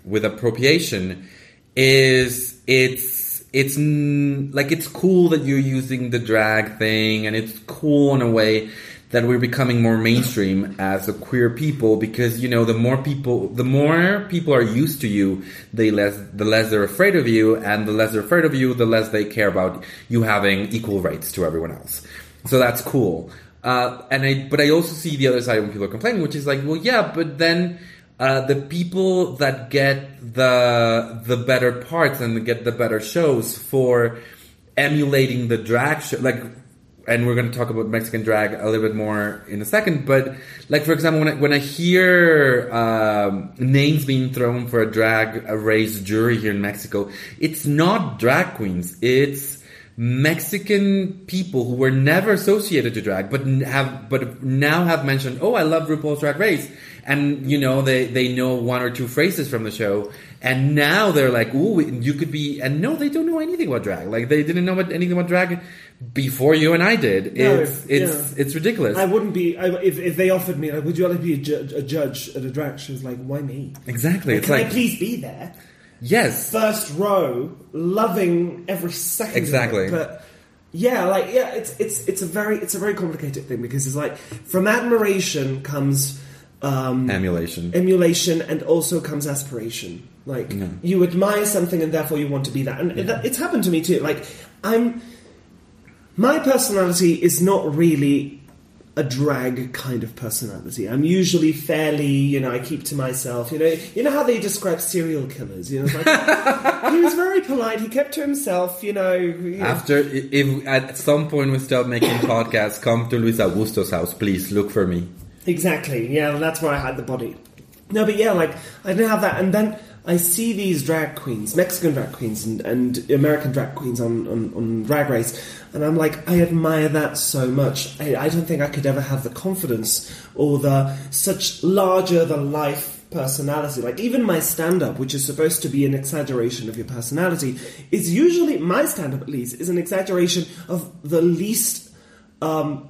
with appropriation is it's it's like it's cool that you're using the drag thing, and it's cool in a way that we're becoming more mainstream as a queer people because you know the more people the more people are used to you they less the less they're afraid of you and the less they're afraid of you the less they care about you having equal rights to everyone else. So that's cool. Uh, and I but I also see the other side when people are complaining which is like well yeah but then uh, the people that get the the better parts and get the better shows for emulating the drag show like and we're going to talk about Mexican drag a little bit more in a second. But like for example, when I, when I hear um, names being thrown for a drag a race jury here in Mexico, it's not drag queens. It's Mexican people who were never associated to drag, but have but now have mentioned, "Oh, I love RuPaul's Drag Race," and you know they they know one or two phrases from the show, and now they're like, "Ooh, you could be," and no, they don't know anything about drag. Like they didn't know anything about drag before you and I did. No, It's it's yeah. it's ridiculous. I wouldn't be I, if, if they offered me. Like, would you like to be a, ju- a judge at a drag show? It's like, why me? exactly. Like, It's can like I please be there? yes, First row, loving every second. of it. Exactly. But yeah, like yeah, it's it's it's a very it's a very complicated thing because it's like from admiration comes um, emulation. emulation and also comes aspiration. Like Yeah. you admire something and therefore you want to be that. And that, it's happened to me too. Like I'm, my personality is not really a drag kind of personality. I'm usually fairly, you know, I keep to myself. You know, you know how they describe serial killers. You know, like, he was very polite. He kept to himself. You know. you know. After, if at some point we start making podcasts, come to Luis Augusto's house, please look for me. Exactly. Yeah, that's where I had the body. No, but yeah, like I didn't have that, and then I see these drag queens, Mexican drag queens, and, and American drag queens on, on on Drag Race, and I'm like, I admire that so much. I, I don't think I could ever have the confidence or the such larger than life personality. Like even my stand up, which is supposed to be an exaggeration of your personality, is usually my stand up at least is an exaggeration of the least um,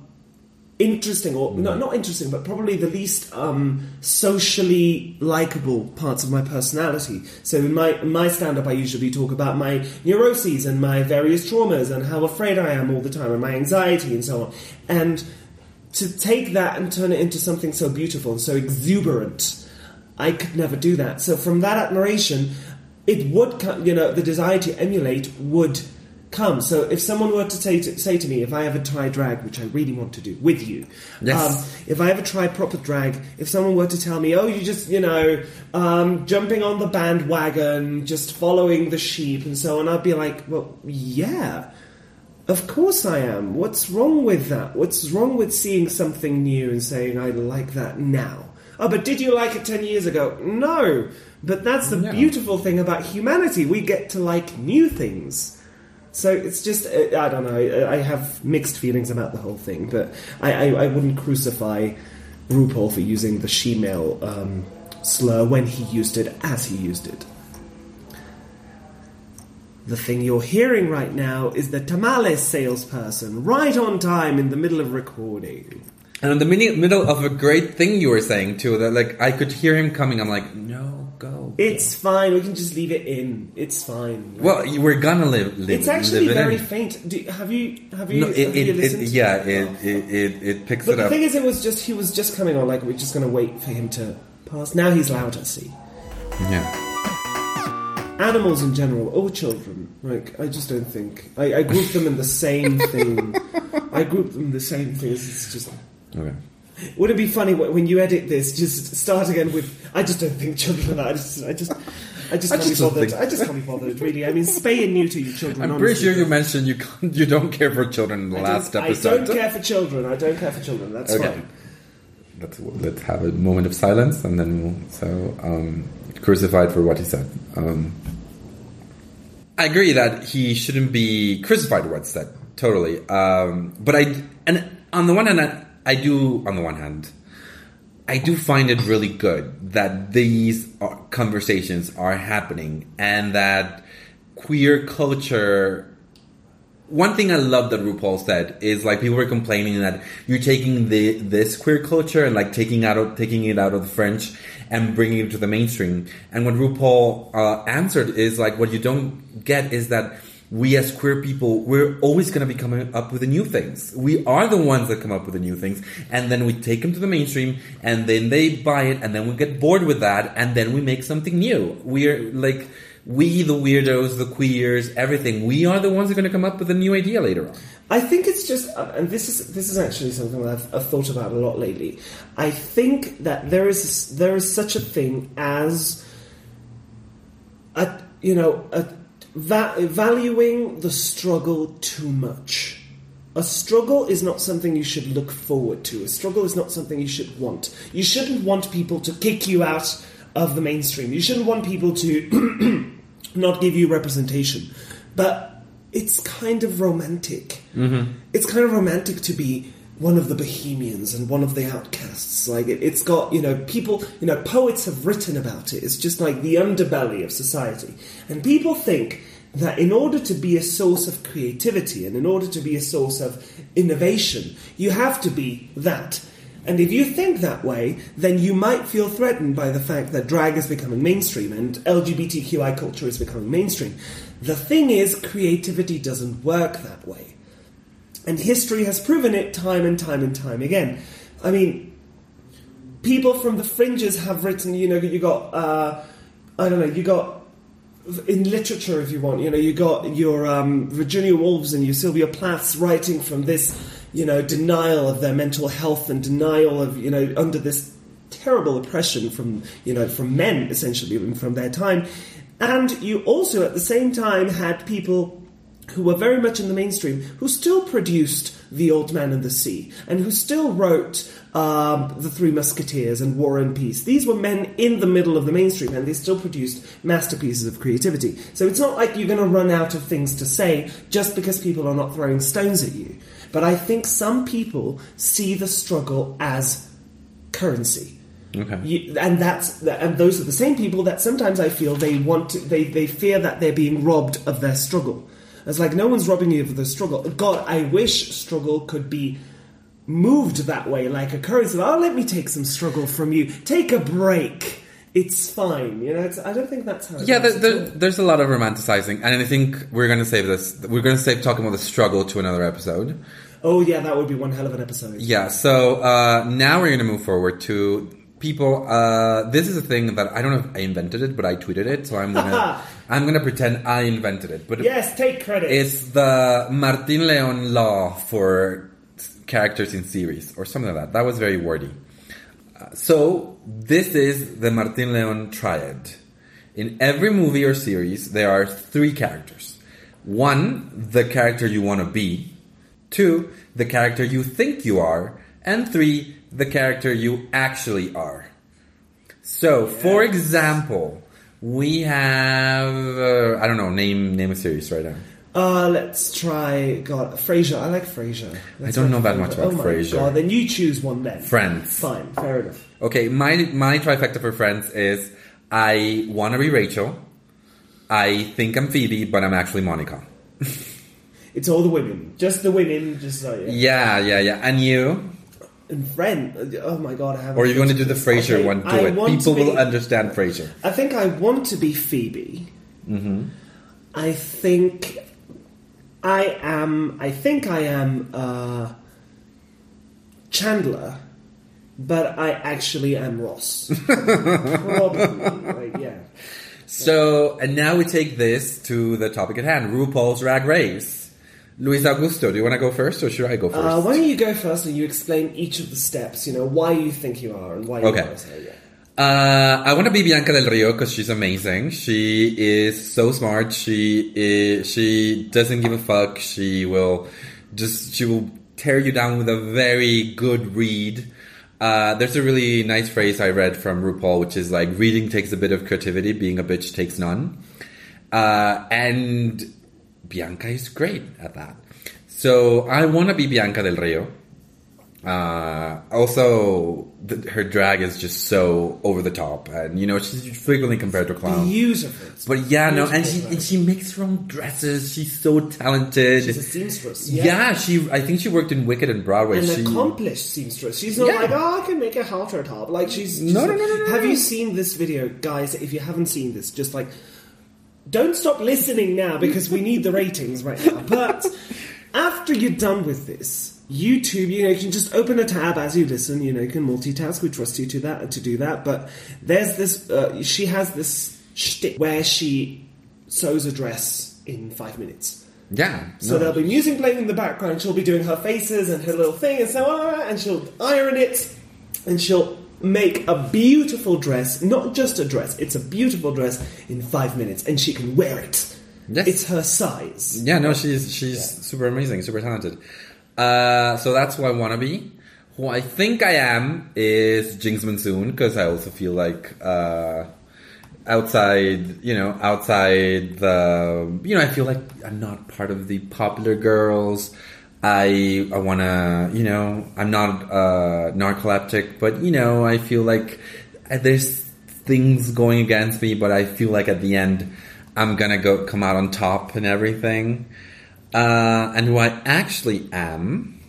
interesting or no, not interesting but probably the least um, socially likable parts of my personality. So in my in my stand-up i usually talk about my neuroses and my various traumas and how afraid i am all the time and my anxiety and so on. And to take that and turn it into something so beautiful and so exuberant i could never do that. So from that admiration it would you know the desire to emulate would come so if someone were to say to, say to me if i ever try drag which i really want to do with you Yes. um, if I ever try proper drag, if someone were to tell me, oh, you just, you know, um, jumping on the bandwagon, just following the sheep and so on, I'd be like, well, yeah, of course I am. What's wrong with that? What's wrong with seeing something new and saying, I like that now? Oh, but did you like it 10 years ago? No. But that's the beautiful thing about humanity. We get to like new things. So it's just, uh, I don't know, I have mixed feelings about the whole thing, but I, I, I wouldn't crucify RuPaul for using the she-male um, slur when he used it as he used it. The thing you're hearing right now is the tamales salesperson, right on time in the middle of recording. And in the mini- middle of a great thing you were saying too, that like I could hear him coming. I'm like, no. It's fine, we can just leave it in. It's fine. well, you we're gonna live. live it's actually live very in. faint. Do, have you have you, No, have it, you it, listened? it, yeah, it, it, it, it picks But it up. the thing is, it was just he was just coming on. Like we're just to wait for him to pass. Now he's louder. See, yeah. animals in general, or children. Like I just don't think I, I group them in the same thing. I group them in the same thing. It's just. Okay. Would it be funny when you edit this? Just start again with I just don't think children. Are, I just I just. I just I can't just be bothered. think- I just can't be bothered, really. I mean, spay and neuter your children. I'm pretty sure you mentioned you can't, you don't care for children in the I last episode. I don't care for children. I don't care for children. That's Okay. fine. Let's let's have a moment of silence and then we'll, so um, crucified for what he said. Um, I agree that he shouldn't be crucified for what he said. Totally. Um, but I and on the one hand, I, I do on the one hand. I do find it really good that these conversations are happening and that queer culture one thing I love that RuPaul said is like people were complaining that you're taking the this queer culture and like taking out of, taking it out of the French and bringing it to the mainstream. And what RuPaul uh, answered is like what you don't get is that we as queer people we're always going to be coming up with the new things. We are the ones that come up with the new things, and then we take them to the mainstream, and then they buy it, and then we get bored with that, and then we make something new. We're like we, the weirdos, the queers, everything, we are the ones that are going to come up with a new idea later on. I think it's just, uh, and this is this is actually something that I've, I've thought about a lot lately. I think that there is there is such a thing as a you know a va- valuing the struggle too much. A struggle is not something you should look forward to. A struggle is not something you should want. You shouldn't want people to kick you out of the mainstream. You shouldn't want people to not give you representation. But it's kind of romantic. Mm-hmm. It's kind of romantic to be one of the bohemians and one of the outcasts. Like it, it's got you know people you know poets have written about it. It's just like the underbelly of society, and people think that in order to be a source of creativity and in order to be a source of innovation, you have to be that. And if you think that way, then you might feel threatened by the fact that drag is becoming mainstream and LGBTQI culture is becoming mainstream. The thing is, creativity doesn't work that way. And history has proven it time and time and time again. I mean, people from the fringes have written, you know, you got, uh, I don't know, you got in literature, if you want, you know, you got your um, Virginia Woolfs and your Sylvia Plaths writing from this, you know, denial of their mental health and denial of, you know, under this terrible oppression from, you know, from men essentially from their time. And you also at the same time had people who were very much in the mainstream, who still produced The Old Man and the Sea, and who still wrote um, The Three Musketeers and War and Peace. These were men in the middle of the mainstream, and they still produced masterpieces of creativity. So it's not like you're going to run out of things to say just because people are not throwing stones at you. But I think some people see the struggle as currency. Okay. You, and that's and those are the same people that sometimes I feel they want to, they they fear that they're being robbed of their struggle. It's like no one's robbing you of the struggle. God, I wish struggle could be moved that way, like a currency. Oh, let me take some struggle from you. Take a break. It's fine, you know. It's, I don't think that's how. yeah, there, there, there's a lot of romanticizing, and I think we're going to save this. We're going to save talking about the struggle to another episode. Oh yeah, that would be one hell of an episode. Yeah. So uh, now we're going to move forward to people. Uh, this is a thing that I don't know if I invented it, but I tweeted it, so I'm gonna I'm gonna pretend I invented it. But yes, take credit. It's the Martin Leon law for characters in series or something like that. That was very wordy. Uh, so this is the Martin Leon triad. In every movie or series, there are three characters. One, the character you want to be. Two, the character you think you are. And three, the character you actually are. So, for example, we have uh, I don't know name name a series right now. Uh, let's try God Frasier. I like Frasier. I don't know that much about oh Frasier. God, then you choose one then. Friends. Fine, fair enough. Okay, my my trifecta for Friends is I want to be Rachel. I think I'm Phoebe, but I'm actually Monica. It's all the women, just the women. Just so yeah. Yeah, yeah, yeah. And you? And friend, oh my God, I have. Or you're going to do the Frasier Okay, one? Do I it. People be- will understand Frasier. I think I want to be Phoebe. Mm-hmm. I think I am. I think I am uh, Chandler, but I actually am Ross. Probably, like, yeah. So, and now we take this to the topic at hand: RuPaul's Drag Race. Luis Augusto, do you want to go first, or should I go first? Uh, why don't you go first and you explain each of the steps? You know why you think you are and why you Okay. are. So, yeah. Uh, I want to be Bianca Del Rio because she's amazing. She is so smart. She is, she doesn't give a fuck. She will just she will tear you down with a very good read. Uh, there's a really nice phrase I read from RuPaul, which is like reading takes a bit of creativity, being a bitch takes none. Uh, and Bianca is great at that. So I want to be Bianca Del Rio. Uh, also, th- her drag is just so over the top, and you know she's frequently compared to a clown. Beautiful. But yeah, no, and she and she makes her own dresses. She's so talented. She's a seamstress. yeah. she. I think she worked in Wicked and Broadway. an she, accomplished seamstress. She's not Yeah. like, oh, I can make a halter top. Like she's. No, just no, no, no, no, Have no. you seen this video, guys? If you haven't seen this, just like, don't stop listening now because we need the ratings right now. But after you're done with this, YouTube, you know, you can just open a tab as you listen. You know, you can multitask. We trust you to that to do that. But there's this. Uh, she has this shtick where she sews a dress in five minutes. yeah. So no. there'll be music playing in the background. She'll be doing her faces and her little thing, and so on, and she'll iron it, and she'll make a beautiful dress. Not just a dress; it's a beautiful dress in five minutes, and she can wear it. Yes. It's her size. Yeah, no, she's she's super amazing, super talented. Uh, so that's who I want to be. Who I think I am is Jinkx Monsoon because I also feel like uh, outside, you know, outside the, you know, I feel like I'm not part of the popular girls. I I want to, you know, I'm not uh, narcoleptic, but you know, I feel like there's things going against me, but I feel like at the end I'm gonna go come out on top and everything. Uh, and who I actually am,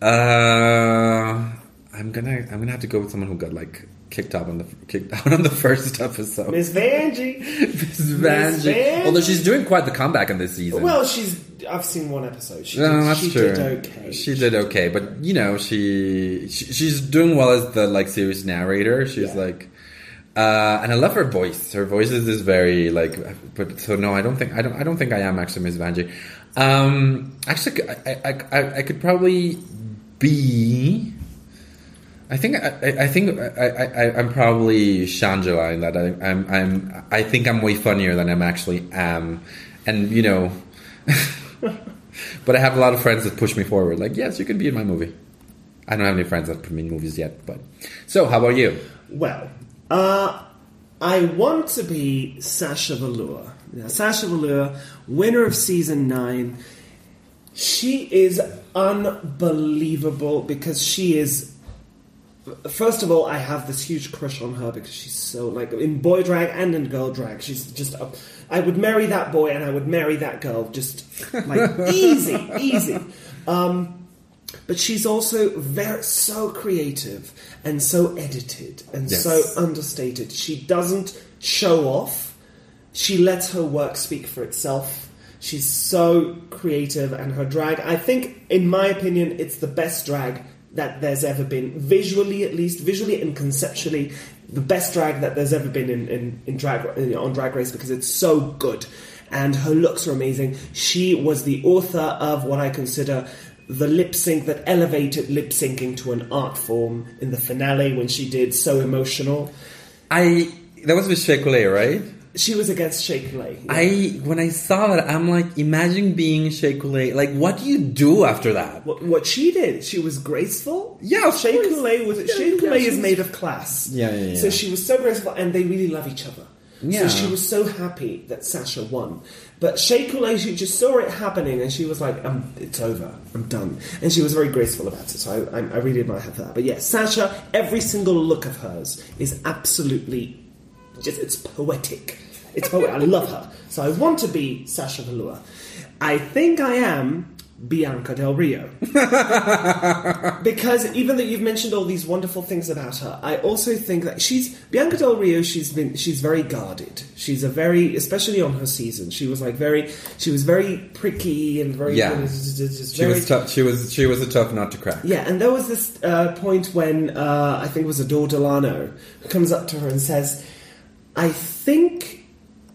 uh, I'm gonna I'm gonna have to go with someone who got like kicked out on the kicked out on the first episode. Miss Vanjie. Miss Vanjie. Vanjie. Although she's doing quite the comeback in this season. Well, she's. I've seen one episode. She, no, did, that's she true. did okay. She did okay, but you know, she, she she's doing well as the like series narrator. She's Yeah. like, uh, and I love her voice. Her voice is this very like, but so no, I don't think I don't I don't think I am actually Miss Vanjie. Um, actually, I I, I, I could probably be. I think I, I- think I, I'm probably Shangela in that I, I'm I'm I think I'm way funnier than I'm actually am, and you know, but I have a lot of friends that push me forward. Like, yes, you can be in my movie. I don't have any friends that put me in movies yet, but so how about you? Well, uh, I want to be Sasha Velour. Now, Sasha Velour, winner of season nine. She is unbelievable because she is. First of all, I have this huge crush on her because she's so like in boy drag and in girl drag. She's just. A, I would marry that boy and I would marry that girl. Just like easy, easy. Um, but she's also very so creative and so edited and Yes. so understated. She doesn't show off. She lets her work speak for itself. She's so creative and her drag. I think, in my opinion, it's the best drag that there's ever been, visually at least, visually and conceptually, the best drag that there's ever been in, in, in drag on Drag Race because it's so good, and her looks are amazing. She was the author of what I consider the lip sync that elevated lip syncing to an art form in the finale when she did So Emotional. I that was with Shea right? She was against Shea Coulee. I when I saw it, I'm like, imagine being Shea Coulee. Like, what do you do after that? What, what she did, she was graceful. Yeah, of Shea. Coulee was Yeah, Shea yeah, is made of class. Yeah, yeah, yeah. So she was so graceful, and they really love each other. Yeah. So she was so happy that Sasha won. But Shea Coulee, she just saw it happening, and she was like, um, "It's over. I'm done." And she was very graceful about it. So I, I, I really admire her for that. But yes, Sasha, every single look of hers is absolutely just it's poetic. It's poetic. I love her. So I want to be Sasha Velour. I think I am Bianca Del Rio. because even though you've mentioned all these wonderful things about her, I also think that she's Bianca Del Rio. She's been she's very guarded. She's a very especially on her season. She was like very she was very pricky and very Yeah. She very was tough. She was she was a tough nut to crack. yeah, and there was this uh, point when uh, I think it was Adore Delano who comes up to her and says, "I think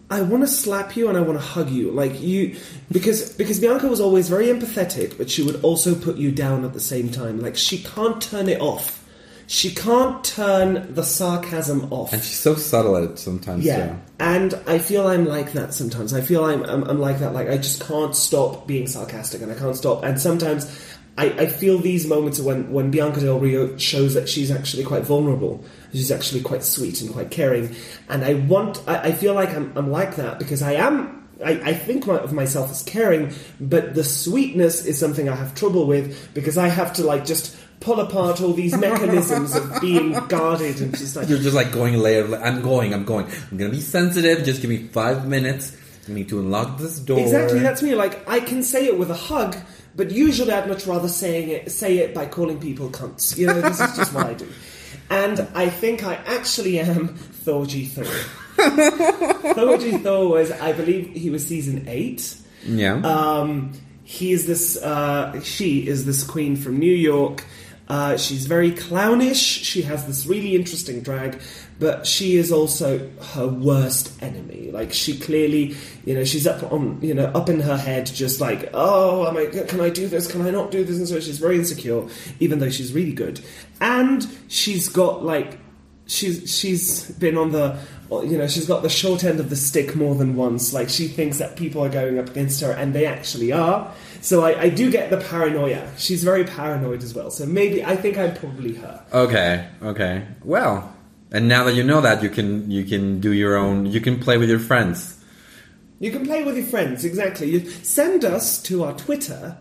I want to slap you and I want to hug you, like you, because because Bianca was always very empathetic, but she would also put you down at the same time. Like she can't turn it off. She can't turn the sarcasm off. And she's so subtle at it sometimes. Yeah, too. and I feel I'm like that sometimes. I feel I'm, I'm I'm like that. Like I just can't stop being sarcastic, and I can't stop. And sometimes I, I feel these moments when when Bianca Del Rio shows that she's actually quite vulnerable. She's actually quite sweet and quite caring. And I want. I, I feel like I'm I'm like that because I am. I, I think my, of myself as caring, but the sweetness is something I have trouble with because I have to like just pull apart all these mechanisms of being guarded and just like You're just like going layer. I'm going. I'm going. I'm gonna be sensitive. Just give me five minutes. I need to unlock this door. Exactly, that's me. Like I can say it with a hug, but usually I'd much rather saying it say it by calling people cunts. You know, this is just what I do. And I think I actually am Thorgy Thor. Thorgy Thor was, I believe, he was season eight. Yeah. Um, he is this. Uh, she is this queen from New York. Uh, she's very clownish. She has this really interesting drag, but she is also her worst enemy. Like she clearly, you know, she's up on, you know, up in her head, just like, oh, am I, can I do this? Can I not do this? And so she's very insecure, even though she's really good. And she's got like she's she's been on the you know she's got the short end of the stick more than once like she thinks that people are going up against her and they actually are so I, I do get the paranoia she's very paranoid as well so maybe i think i'm probably her okay. Okay. Well, And now that you know that, you can you can do your own. You can play with your friends. You can play with your friends, exactly. You send us to our Twitter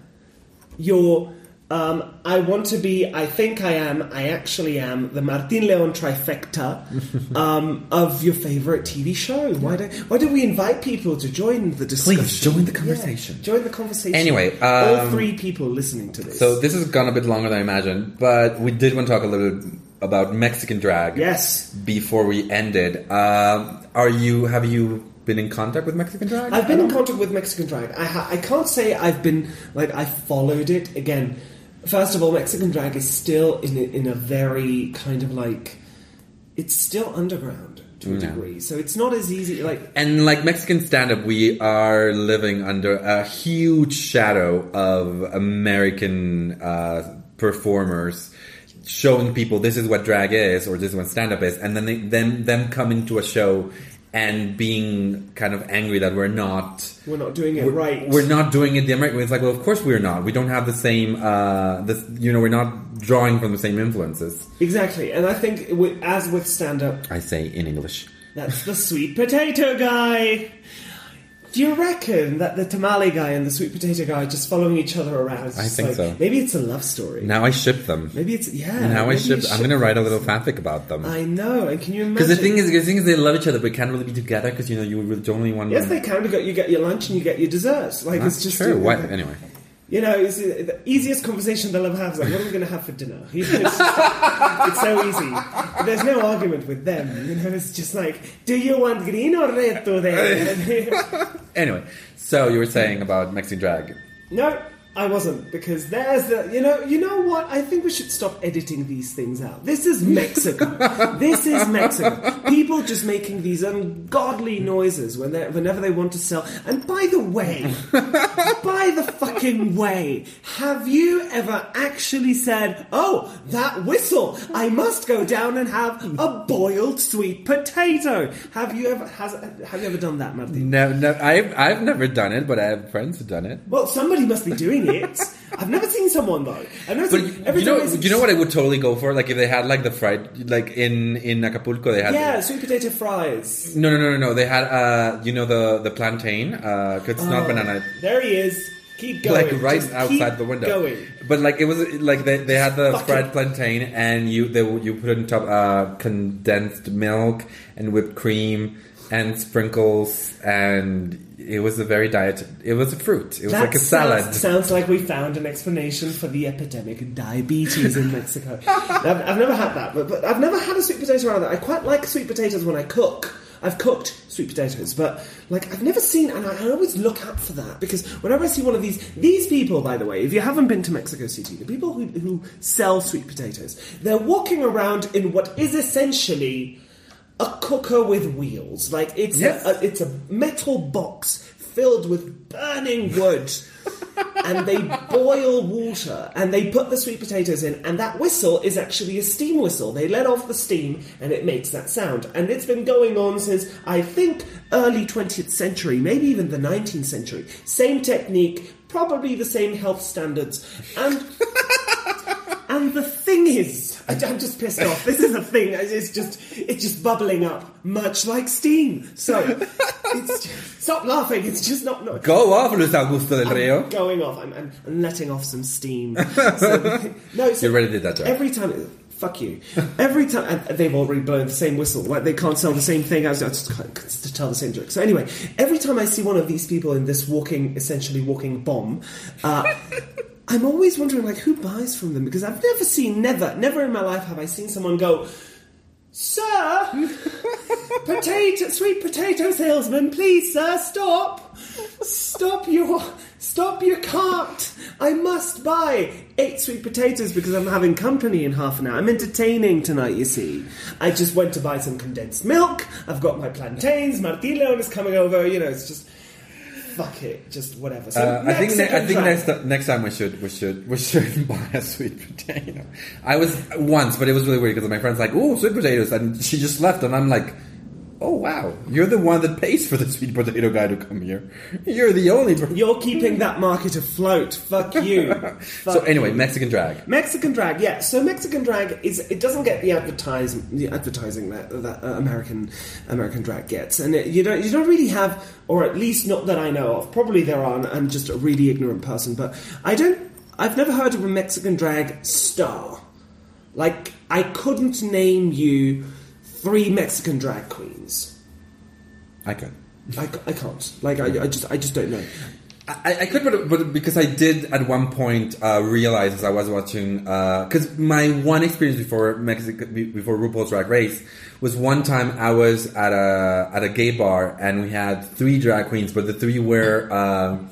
your um, I want to be, I think I am, I actually am, the Martin Leon trifecta um, of your favorite TV show. Why don't, why don't we invite people to join the discussion? Please, join the conversation. Yeah, join the conversation. Anyway, all um, three people listening to this. So this has gone a bit longer than I imagined, but we did want to talk a little bit about Mexican drag. Yes. Before we ended, um, are you? Have you been in contact with Mexican drag? I've been in contact with Mexican drag. I, ha- I can't say I've been like I followed it again. First of all, Mexican drag is still in a, in a very kind of like it's still underground to a Yeah. degree, so it's not as easy. Like And like Mexican stand up, we are living under a huge shadow of American uh, performers showing people this is what drag is or this is what stand up is, and then they, them them coming to a show and being kind of angry that we're not we're not doing it we're, right. we're not doing it the American way. It's like, well, of course we're not. We don't have the same, uh, this, you know, we're not drawing from the same influences. exactly, and I think with, as with stand up, I say in English. that's the sweet potato guy. Do you reckon that the tamale guy and the sweet potato guy are just following each other around? It's I think like- so. Maybe it's a love story. Now I ship them. Maybe it's yeah. Now I you ship. I'm going to write a little them. fanfic about them. I know, and can you imagine? Because the thing is, the thing is, they love each other, but can't really be together. Because you know, you really don't really want. To. Yes, they can. You get you get your lunch and you get your desserts. Like That's it's just true. What? Anyway, You know, it's the easiest conversation they'll ever have is like, "What are we going to have for dinner?" You know, it's, it's so easy. There's no argument with them. You know, it's just like, "Do you want green or red today?" anyway. So you were saying about Mexican drag. no, I wasn't because there's the. You know, you know what? I think we should stop editing these things out. This is Mexico. this is Mexico. People just making these ungodly noises when they whenever they want to sell. And by the way, by the fucking way, have you ever actually said, "Oh, that whistle! I must go down and have a boiled sweet potato"? Have you ever has have you ever done that, Martin? No, no, I've I've never done it, but I have friends who've done it. Well, somebody must be doing it. I've never seen someone though. I've never But seen you, every you know, you know what I would totally go for? Like if they had like the fried, like in in Acapulco, they had. Yeah, sweet potato fries. No, no, no, no, no. They had, uh, you know, the the plantain. Uh, it's not Oh, banana. There he is. Keep going. like right Just outside the window. Going. But like it was like they, they had the fried plantain and you they you put it on top uh, condensed milk and whipped cream and sprinkles and it was a very diet. It was a fruit. It was That like a salad. Sounds, sounds like we found an explanation for the epidemic of diabetes in Mexico. I've, I've never had that, but, but I've never had a sweet potato around that. I quite like sweet potatoes when I cook. I've cooked sweet potatoes, but like I've never seen, and I, I always look out for that because whenever I see one of these, these people, by the way, if you haven't been to Mexico City, the people who, who sell sweet potatoes, they're walking around in what is essentially a cooker with wheels. Like it's Yes. a, a, it's a metal box filled with burning wood. and they boil water and they put the sweet potatoes in and that whistle is actually a steam whistle they let off the steam and it makes that sound and it's been going on since i think early 20th century maybe even the 19th century same technique probably the same health standards and and the thing is, I, I'm just pissed off. This is a thing. It's just, it's just bubbling up, much like steam. So, it's stop laughing. It's just not. not Go off, Luis Augusto del Rio. I'm going off. I'm, I'm, I'm letting off some steam. So, no, so You already did that joke. Every time, fuck you. Every time, and they've already blown the same whistle. Like they can't sell the same thing. I was I just can't to tell the same joke. So anyway, every time I see one of these people in this walking, essentially walking bomb. Uh, I'm always wondering, like, who buys from them? Because I've never seen, never, never in my life have I seen someone go, Sir, potato, sweet potato salesman, please, sir, stop, stop your, stop your cart. I must buy eight sweet potatoes because I'm having company in half an hour. I'm entertaining tonight, you see. I just went to buy some condensed milk. I've got my plantains. Martin is coming over. You know, it's just. Fuck it, just whatever. So Uh, I think ne- I think next next time we should we should we should buy a sweet potato. I was once, but it was really weird because my friend's like, "Oh, sweet potatoes," and she just left, and I'm like, oh wow, you're the one that pays for the sweet potato guy to come here. You're the only. Per- You're keeping that market afloat. Fuck you. so anyway, you. Mexican drag. Mexican drag, yeah. So Mexican drag is it doesn't get the advertising the advertising that, that uh, American American drag gets, and it, you don't you don't really have, or at least not that I know of. Probably there are. and I'm just a really ignorant person, but I don't. I've never heard of a Mexican drag star. Like I couldn't name you three Mexican drag queens. I could. I, I can't. Like I, I just I just don't know. I, I could, but, but because I did at one point uh, realize as I was watching, because my one experience before Mexico, before RuPaul's Drag Race, was one time I was at a at a gay bar and we had three drag queens, but the three were um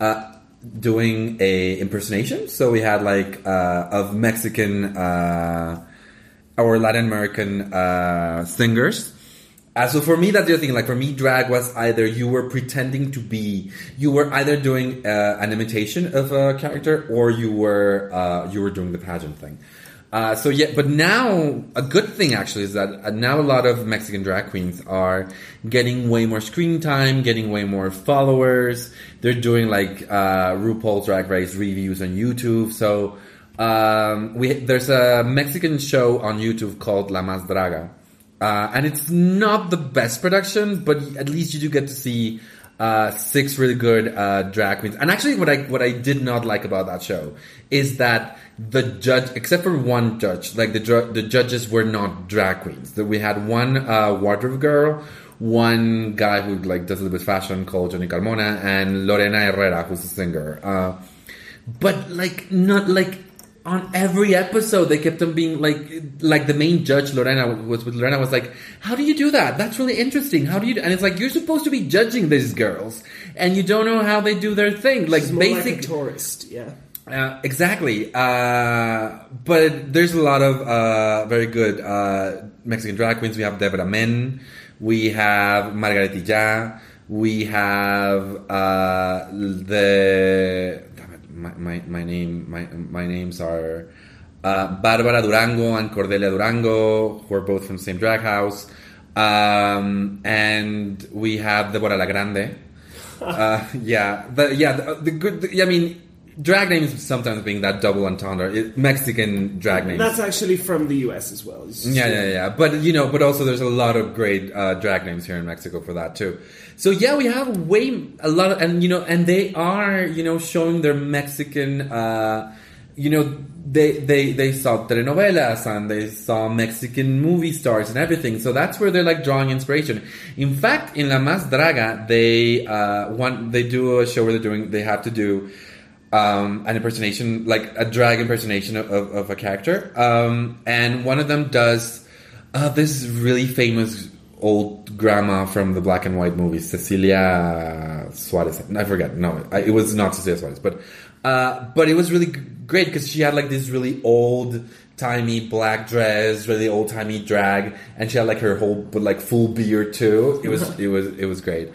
uh, doing a impersonation. So we had like uh, of Mexican or Latin American uh, singers. Uh, so for me, that's the thing. Like for me, drag was either you were pretending to be, you were either doing uh, an imitation of a character, or you were uh, you were doing the pageant thing. Uh, so yeah, but now a good thing actually is that uh, now a lot of Mexican drag queens are getting way more screen time, getting way more followers. They're doing like uh, RuPaul's Drag Race reviews on YouTube. So um, we there's a Mexican show on YouTube called La Más Draga. Uh, and it's not the best production, but at least you do get to see uh, six really good uh, drag queens. And actually, what I what I did not like about that show is that the judge, except for one judge, like the the judges were not drag queens. That we had one uh, wardrobe girl, one guy who like does a little bit of fashion called Johnny Carmona, and Lorena Herrera, who's a singer. Uh, but like not like on every episode they kept on being like like the main judge Lorena was with Lorena was like how do you do that that's really interesting how do you do? and it's like you're supposed to be judging these girls and you don't know how they do their thing like more basic like a tourist, yeah. uh, exactly. Uh, but there's a lot of uh, very good uh, Mexican drag queens. We have Deborah Men. We have Margaretilla. We have uh, the my, my, my name my my names are uh, Barbara Durango and Cordelia Durango, who are both from the same drag house. Um, and we have Deborah La Grande. Uh, yeah, the, yeah, the, the good. The, I mean, drag names sometimes being that double entendre. It, Mexican drag names. That's actually from the US as well. Yeah, yeah, yeah. But you know, but also there's a lot of great uh, drag names here in Mexico for that too. So yeah, we have way a lot, of, and you know, and they are you know showing their Mexican. Uh, you know, they they they saw telenovelas and they saw Mexican movie stars and everything. So that's where they're like drawing inspiration. In fact, in La Más Draga, they uh, one they do a show where they're doing they have to do um, an impersonation, like a drag impersonation of, of, of a character. Um, and one of them does uh, this really famous old grandma from the black and white movies, Cecilia Suarez. I forget. No, it was not Cecilia Suarez, but uh, but it was really great because she had like this really old timey black dress, really old timey drag, and she had like her whole but like full beard too. It was it was it was great.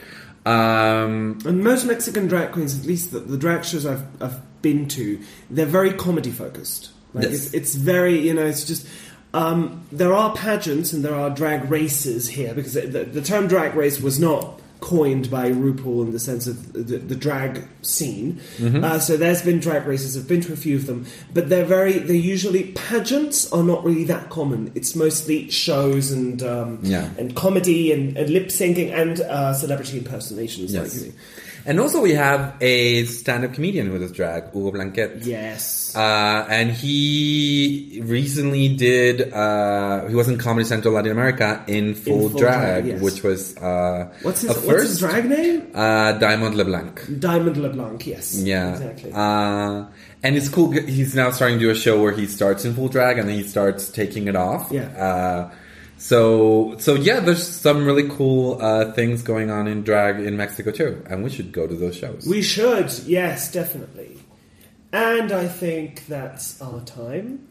Um, And most Mexican drag queens, at least the, the drag shows I've, I've been to, they're very comedy focused. Like Yes. it's, it's very, you know, it's just. Um, there are pageants and there are drag races here because the, the term drag race was not coined by RuPaul in the sense of the, the drag scene. Uh, so there's been drag races. I've been to a few of them, but they're very. They're usually pageants are not really that common. It's mostly shows and um, Yeah. and comedy and, and lip syncing and uh, celebrity impersonations. Yes. Like, and also we have a stand-up comedian who does drag, Hugo Blanquet. yes. Uh, and he recently did, uh, he was in Comedy Central Latin America in full, full drag, drag, yes. which was, uh, what's his first. What's his drag name? Uh, Diamond LeBlanc. Diamond LeBlanc. Yes. Yeah. Exactly. Uh, and it's cool. He's now starting to do a show where he starts in full drag and then he starts taking it off. Yeah. So, so yeah, there's some really cool, uh, things going on in drag in Mexico too. And we should go to those shows. we should. Yes, definitely. And I think that's our time.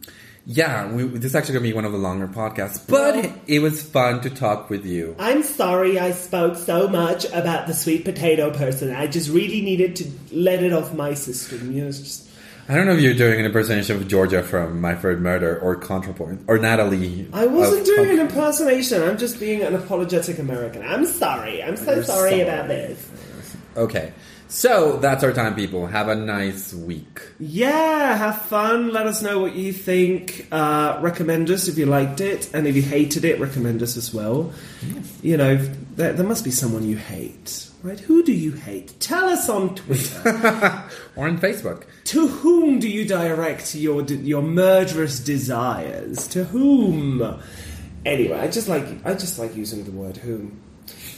Yeah, we, this is actually going to be one of the longer podcasts, but Well- it was fun to talk with you. I'm sorry I spoke so much about the sweet potato person. I just really needed to let it off my system. You know, it's just I don't know if you're doing an impersonation of Georgia from My Third Murder or ContraPoint or Natalie. I wasn't of- doing an impersonation. I'm just being an apologetic American. I'm sorry. I'm so sorry, sorry. about this. Okay, so that's our time, people. Have a nice week. Yeah, have fun. Let us know what you think. Uh, recommend us if you liked it, and if you hated it, recommend us as well. You know, there, there must be someone you hate, right? Who do you hate? Tell us on Twitter. Or on Facebook. to whom do you direct your your murderous desires? To whom? Anyway, I just like I just like using the word whom.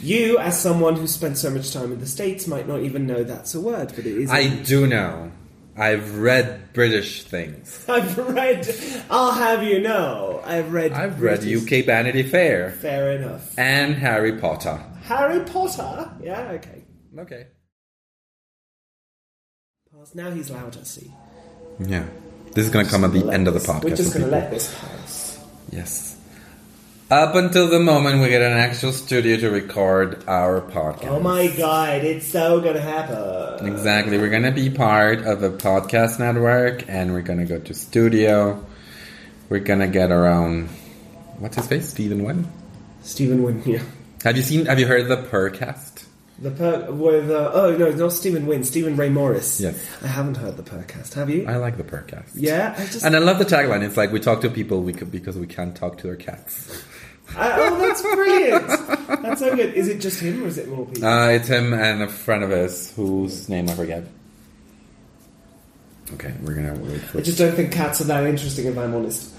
You, as someone who spent so much time in the states, might not even know that's a word, but it is. I do know. I've read British things. I've read. I'll have you know, I've read. I've read UK Vanity Fair Fair enough. and Harry Potter. Harry Potter. Yeah. Okay. Okay. Pass. Now he's louder. See. Yeah. This is going to come at the Let end of the podcast. We're just going to let this pass. Yes. Up until the moment we get an actual studio to record our podcast. Oh my god! It's so gonna happen. Exactly. We're going to be part of a podcast network and we're going to go to studio. We're going to get our own. What's his face? Stephen Wynn? Stephen Wynn. Yeah. Have you seen, have you heard the Purrcast? The per with uh, oh no, not Stephen Wynn, Stephen Ray Morris. Yes. I haven't heard the Purrcast. Have you? I like the Purrcast. yeah, I just. And I love the tagline. It's like we talk to people we could, because we can't talk to their cats. I, oh, that's brilliant. that's so good. Is it just him or is it more people? Uh, it's him and a friend of his whose name I forget. Okay, we're gonna wait for I just don't think cats are that interesting. If I'm honest.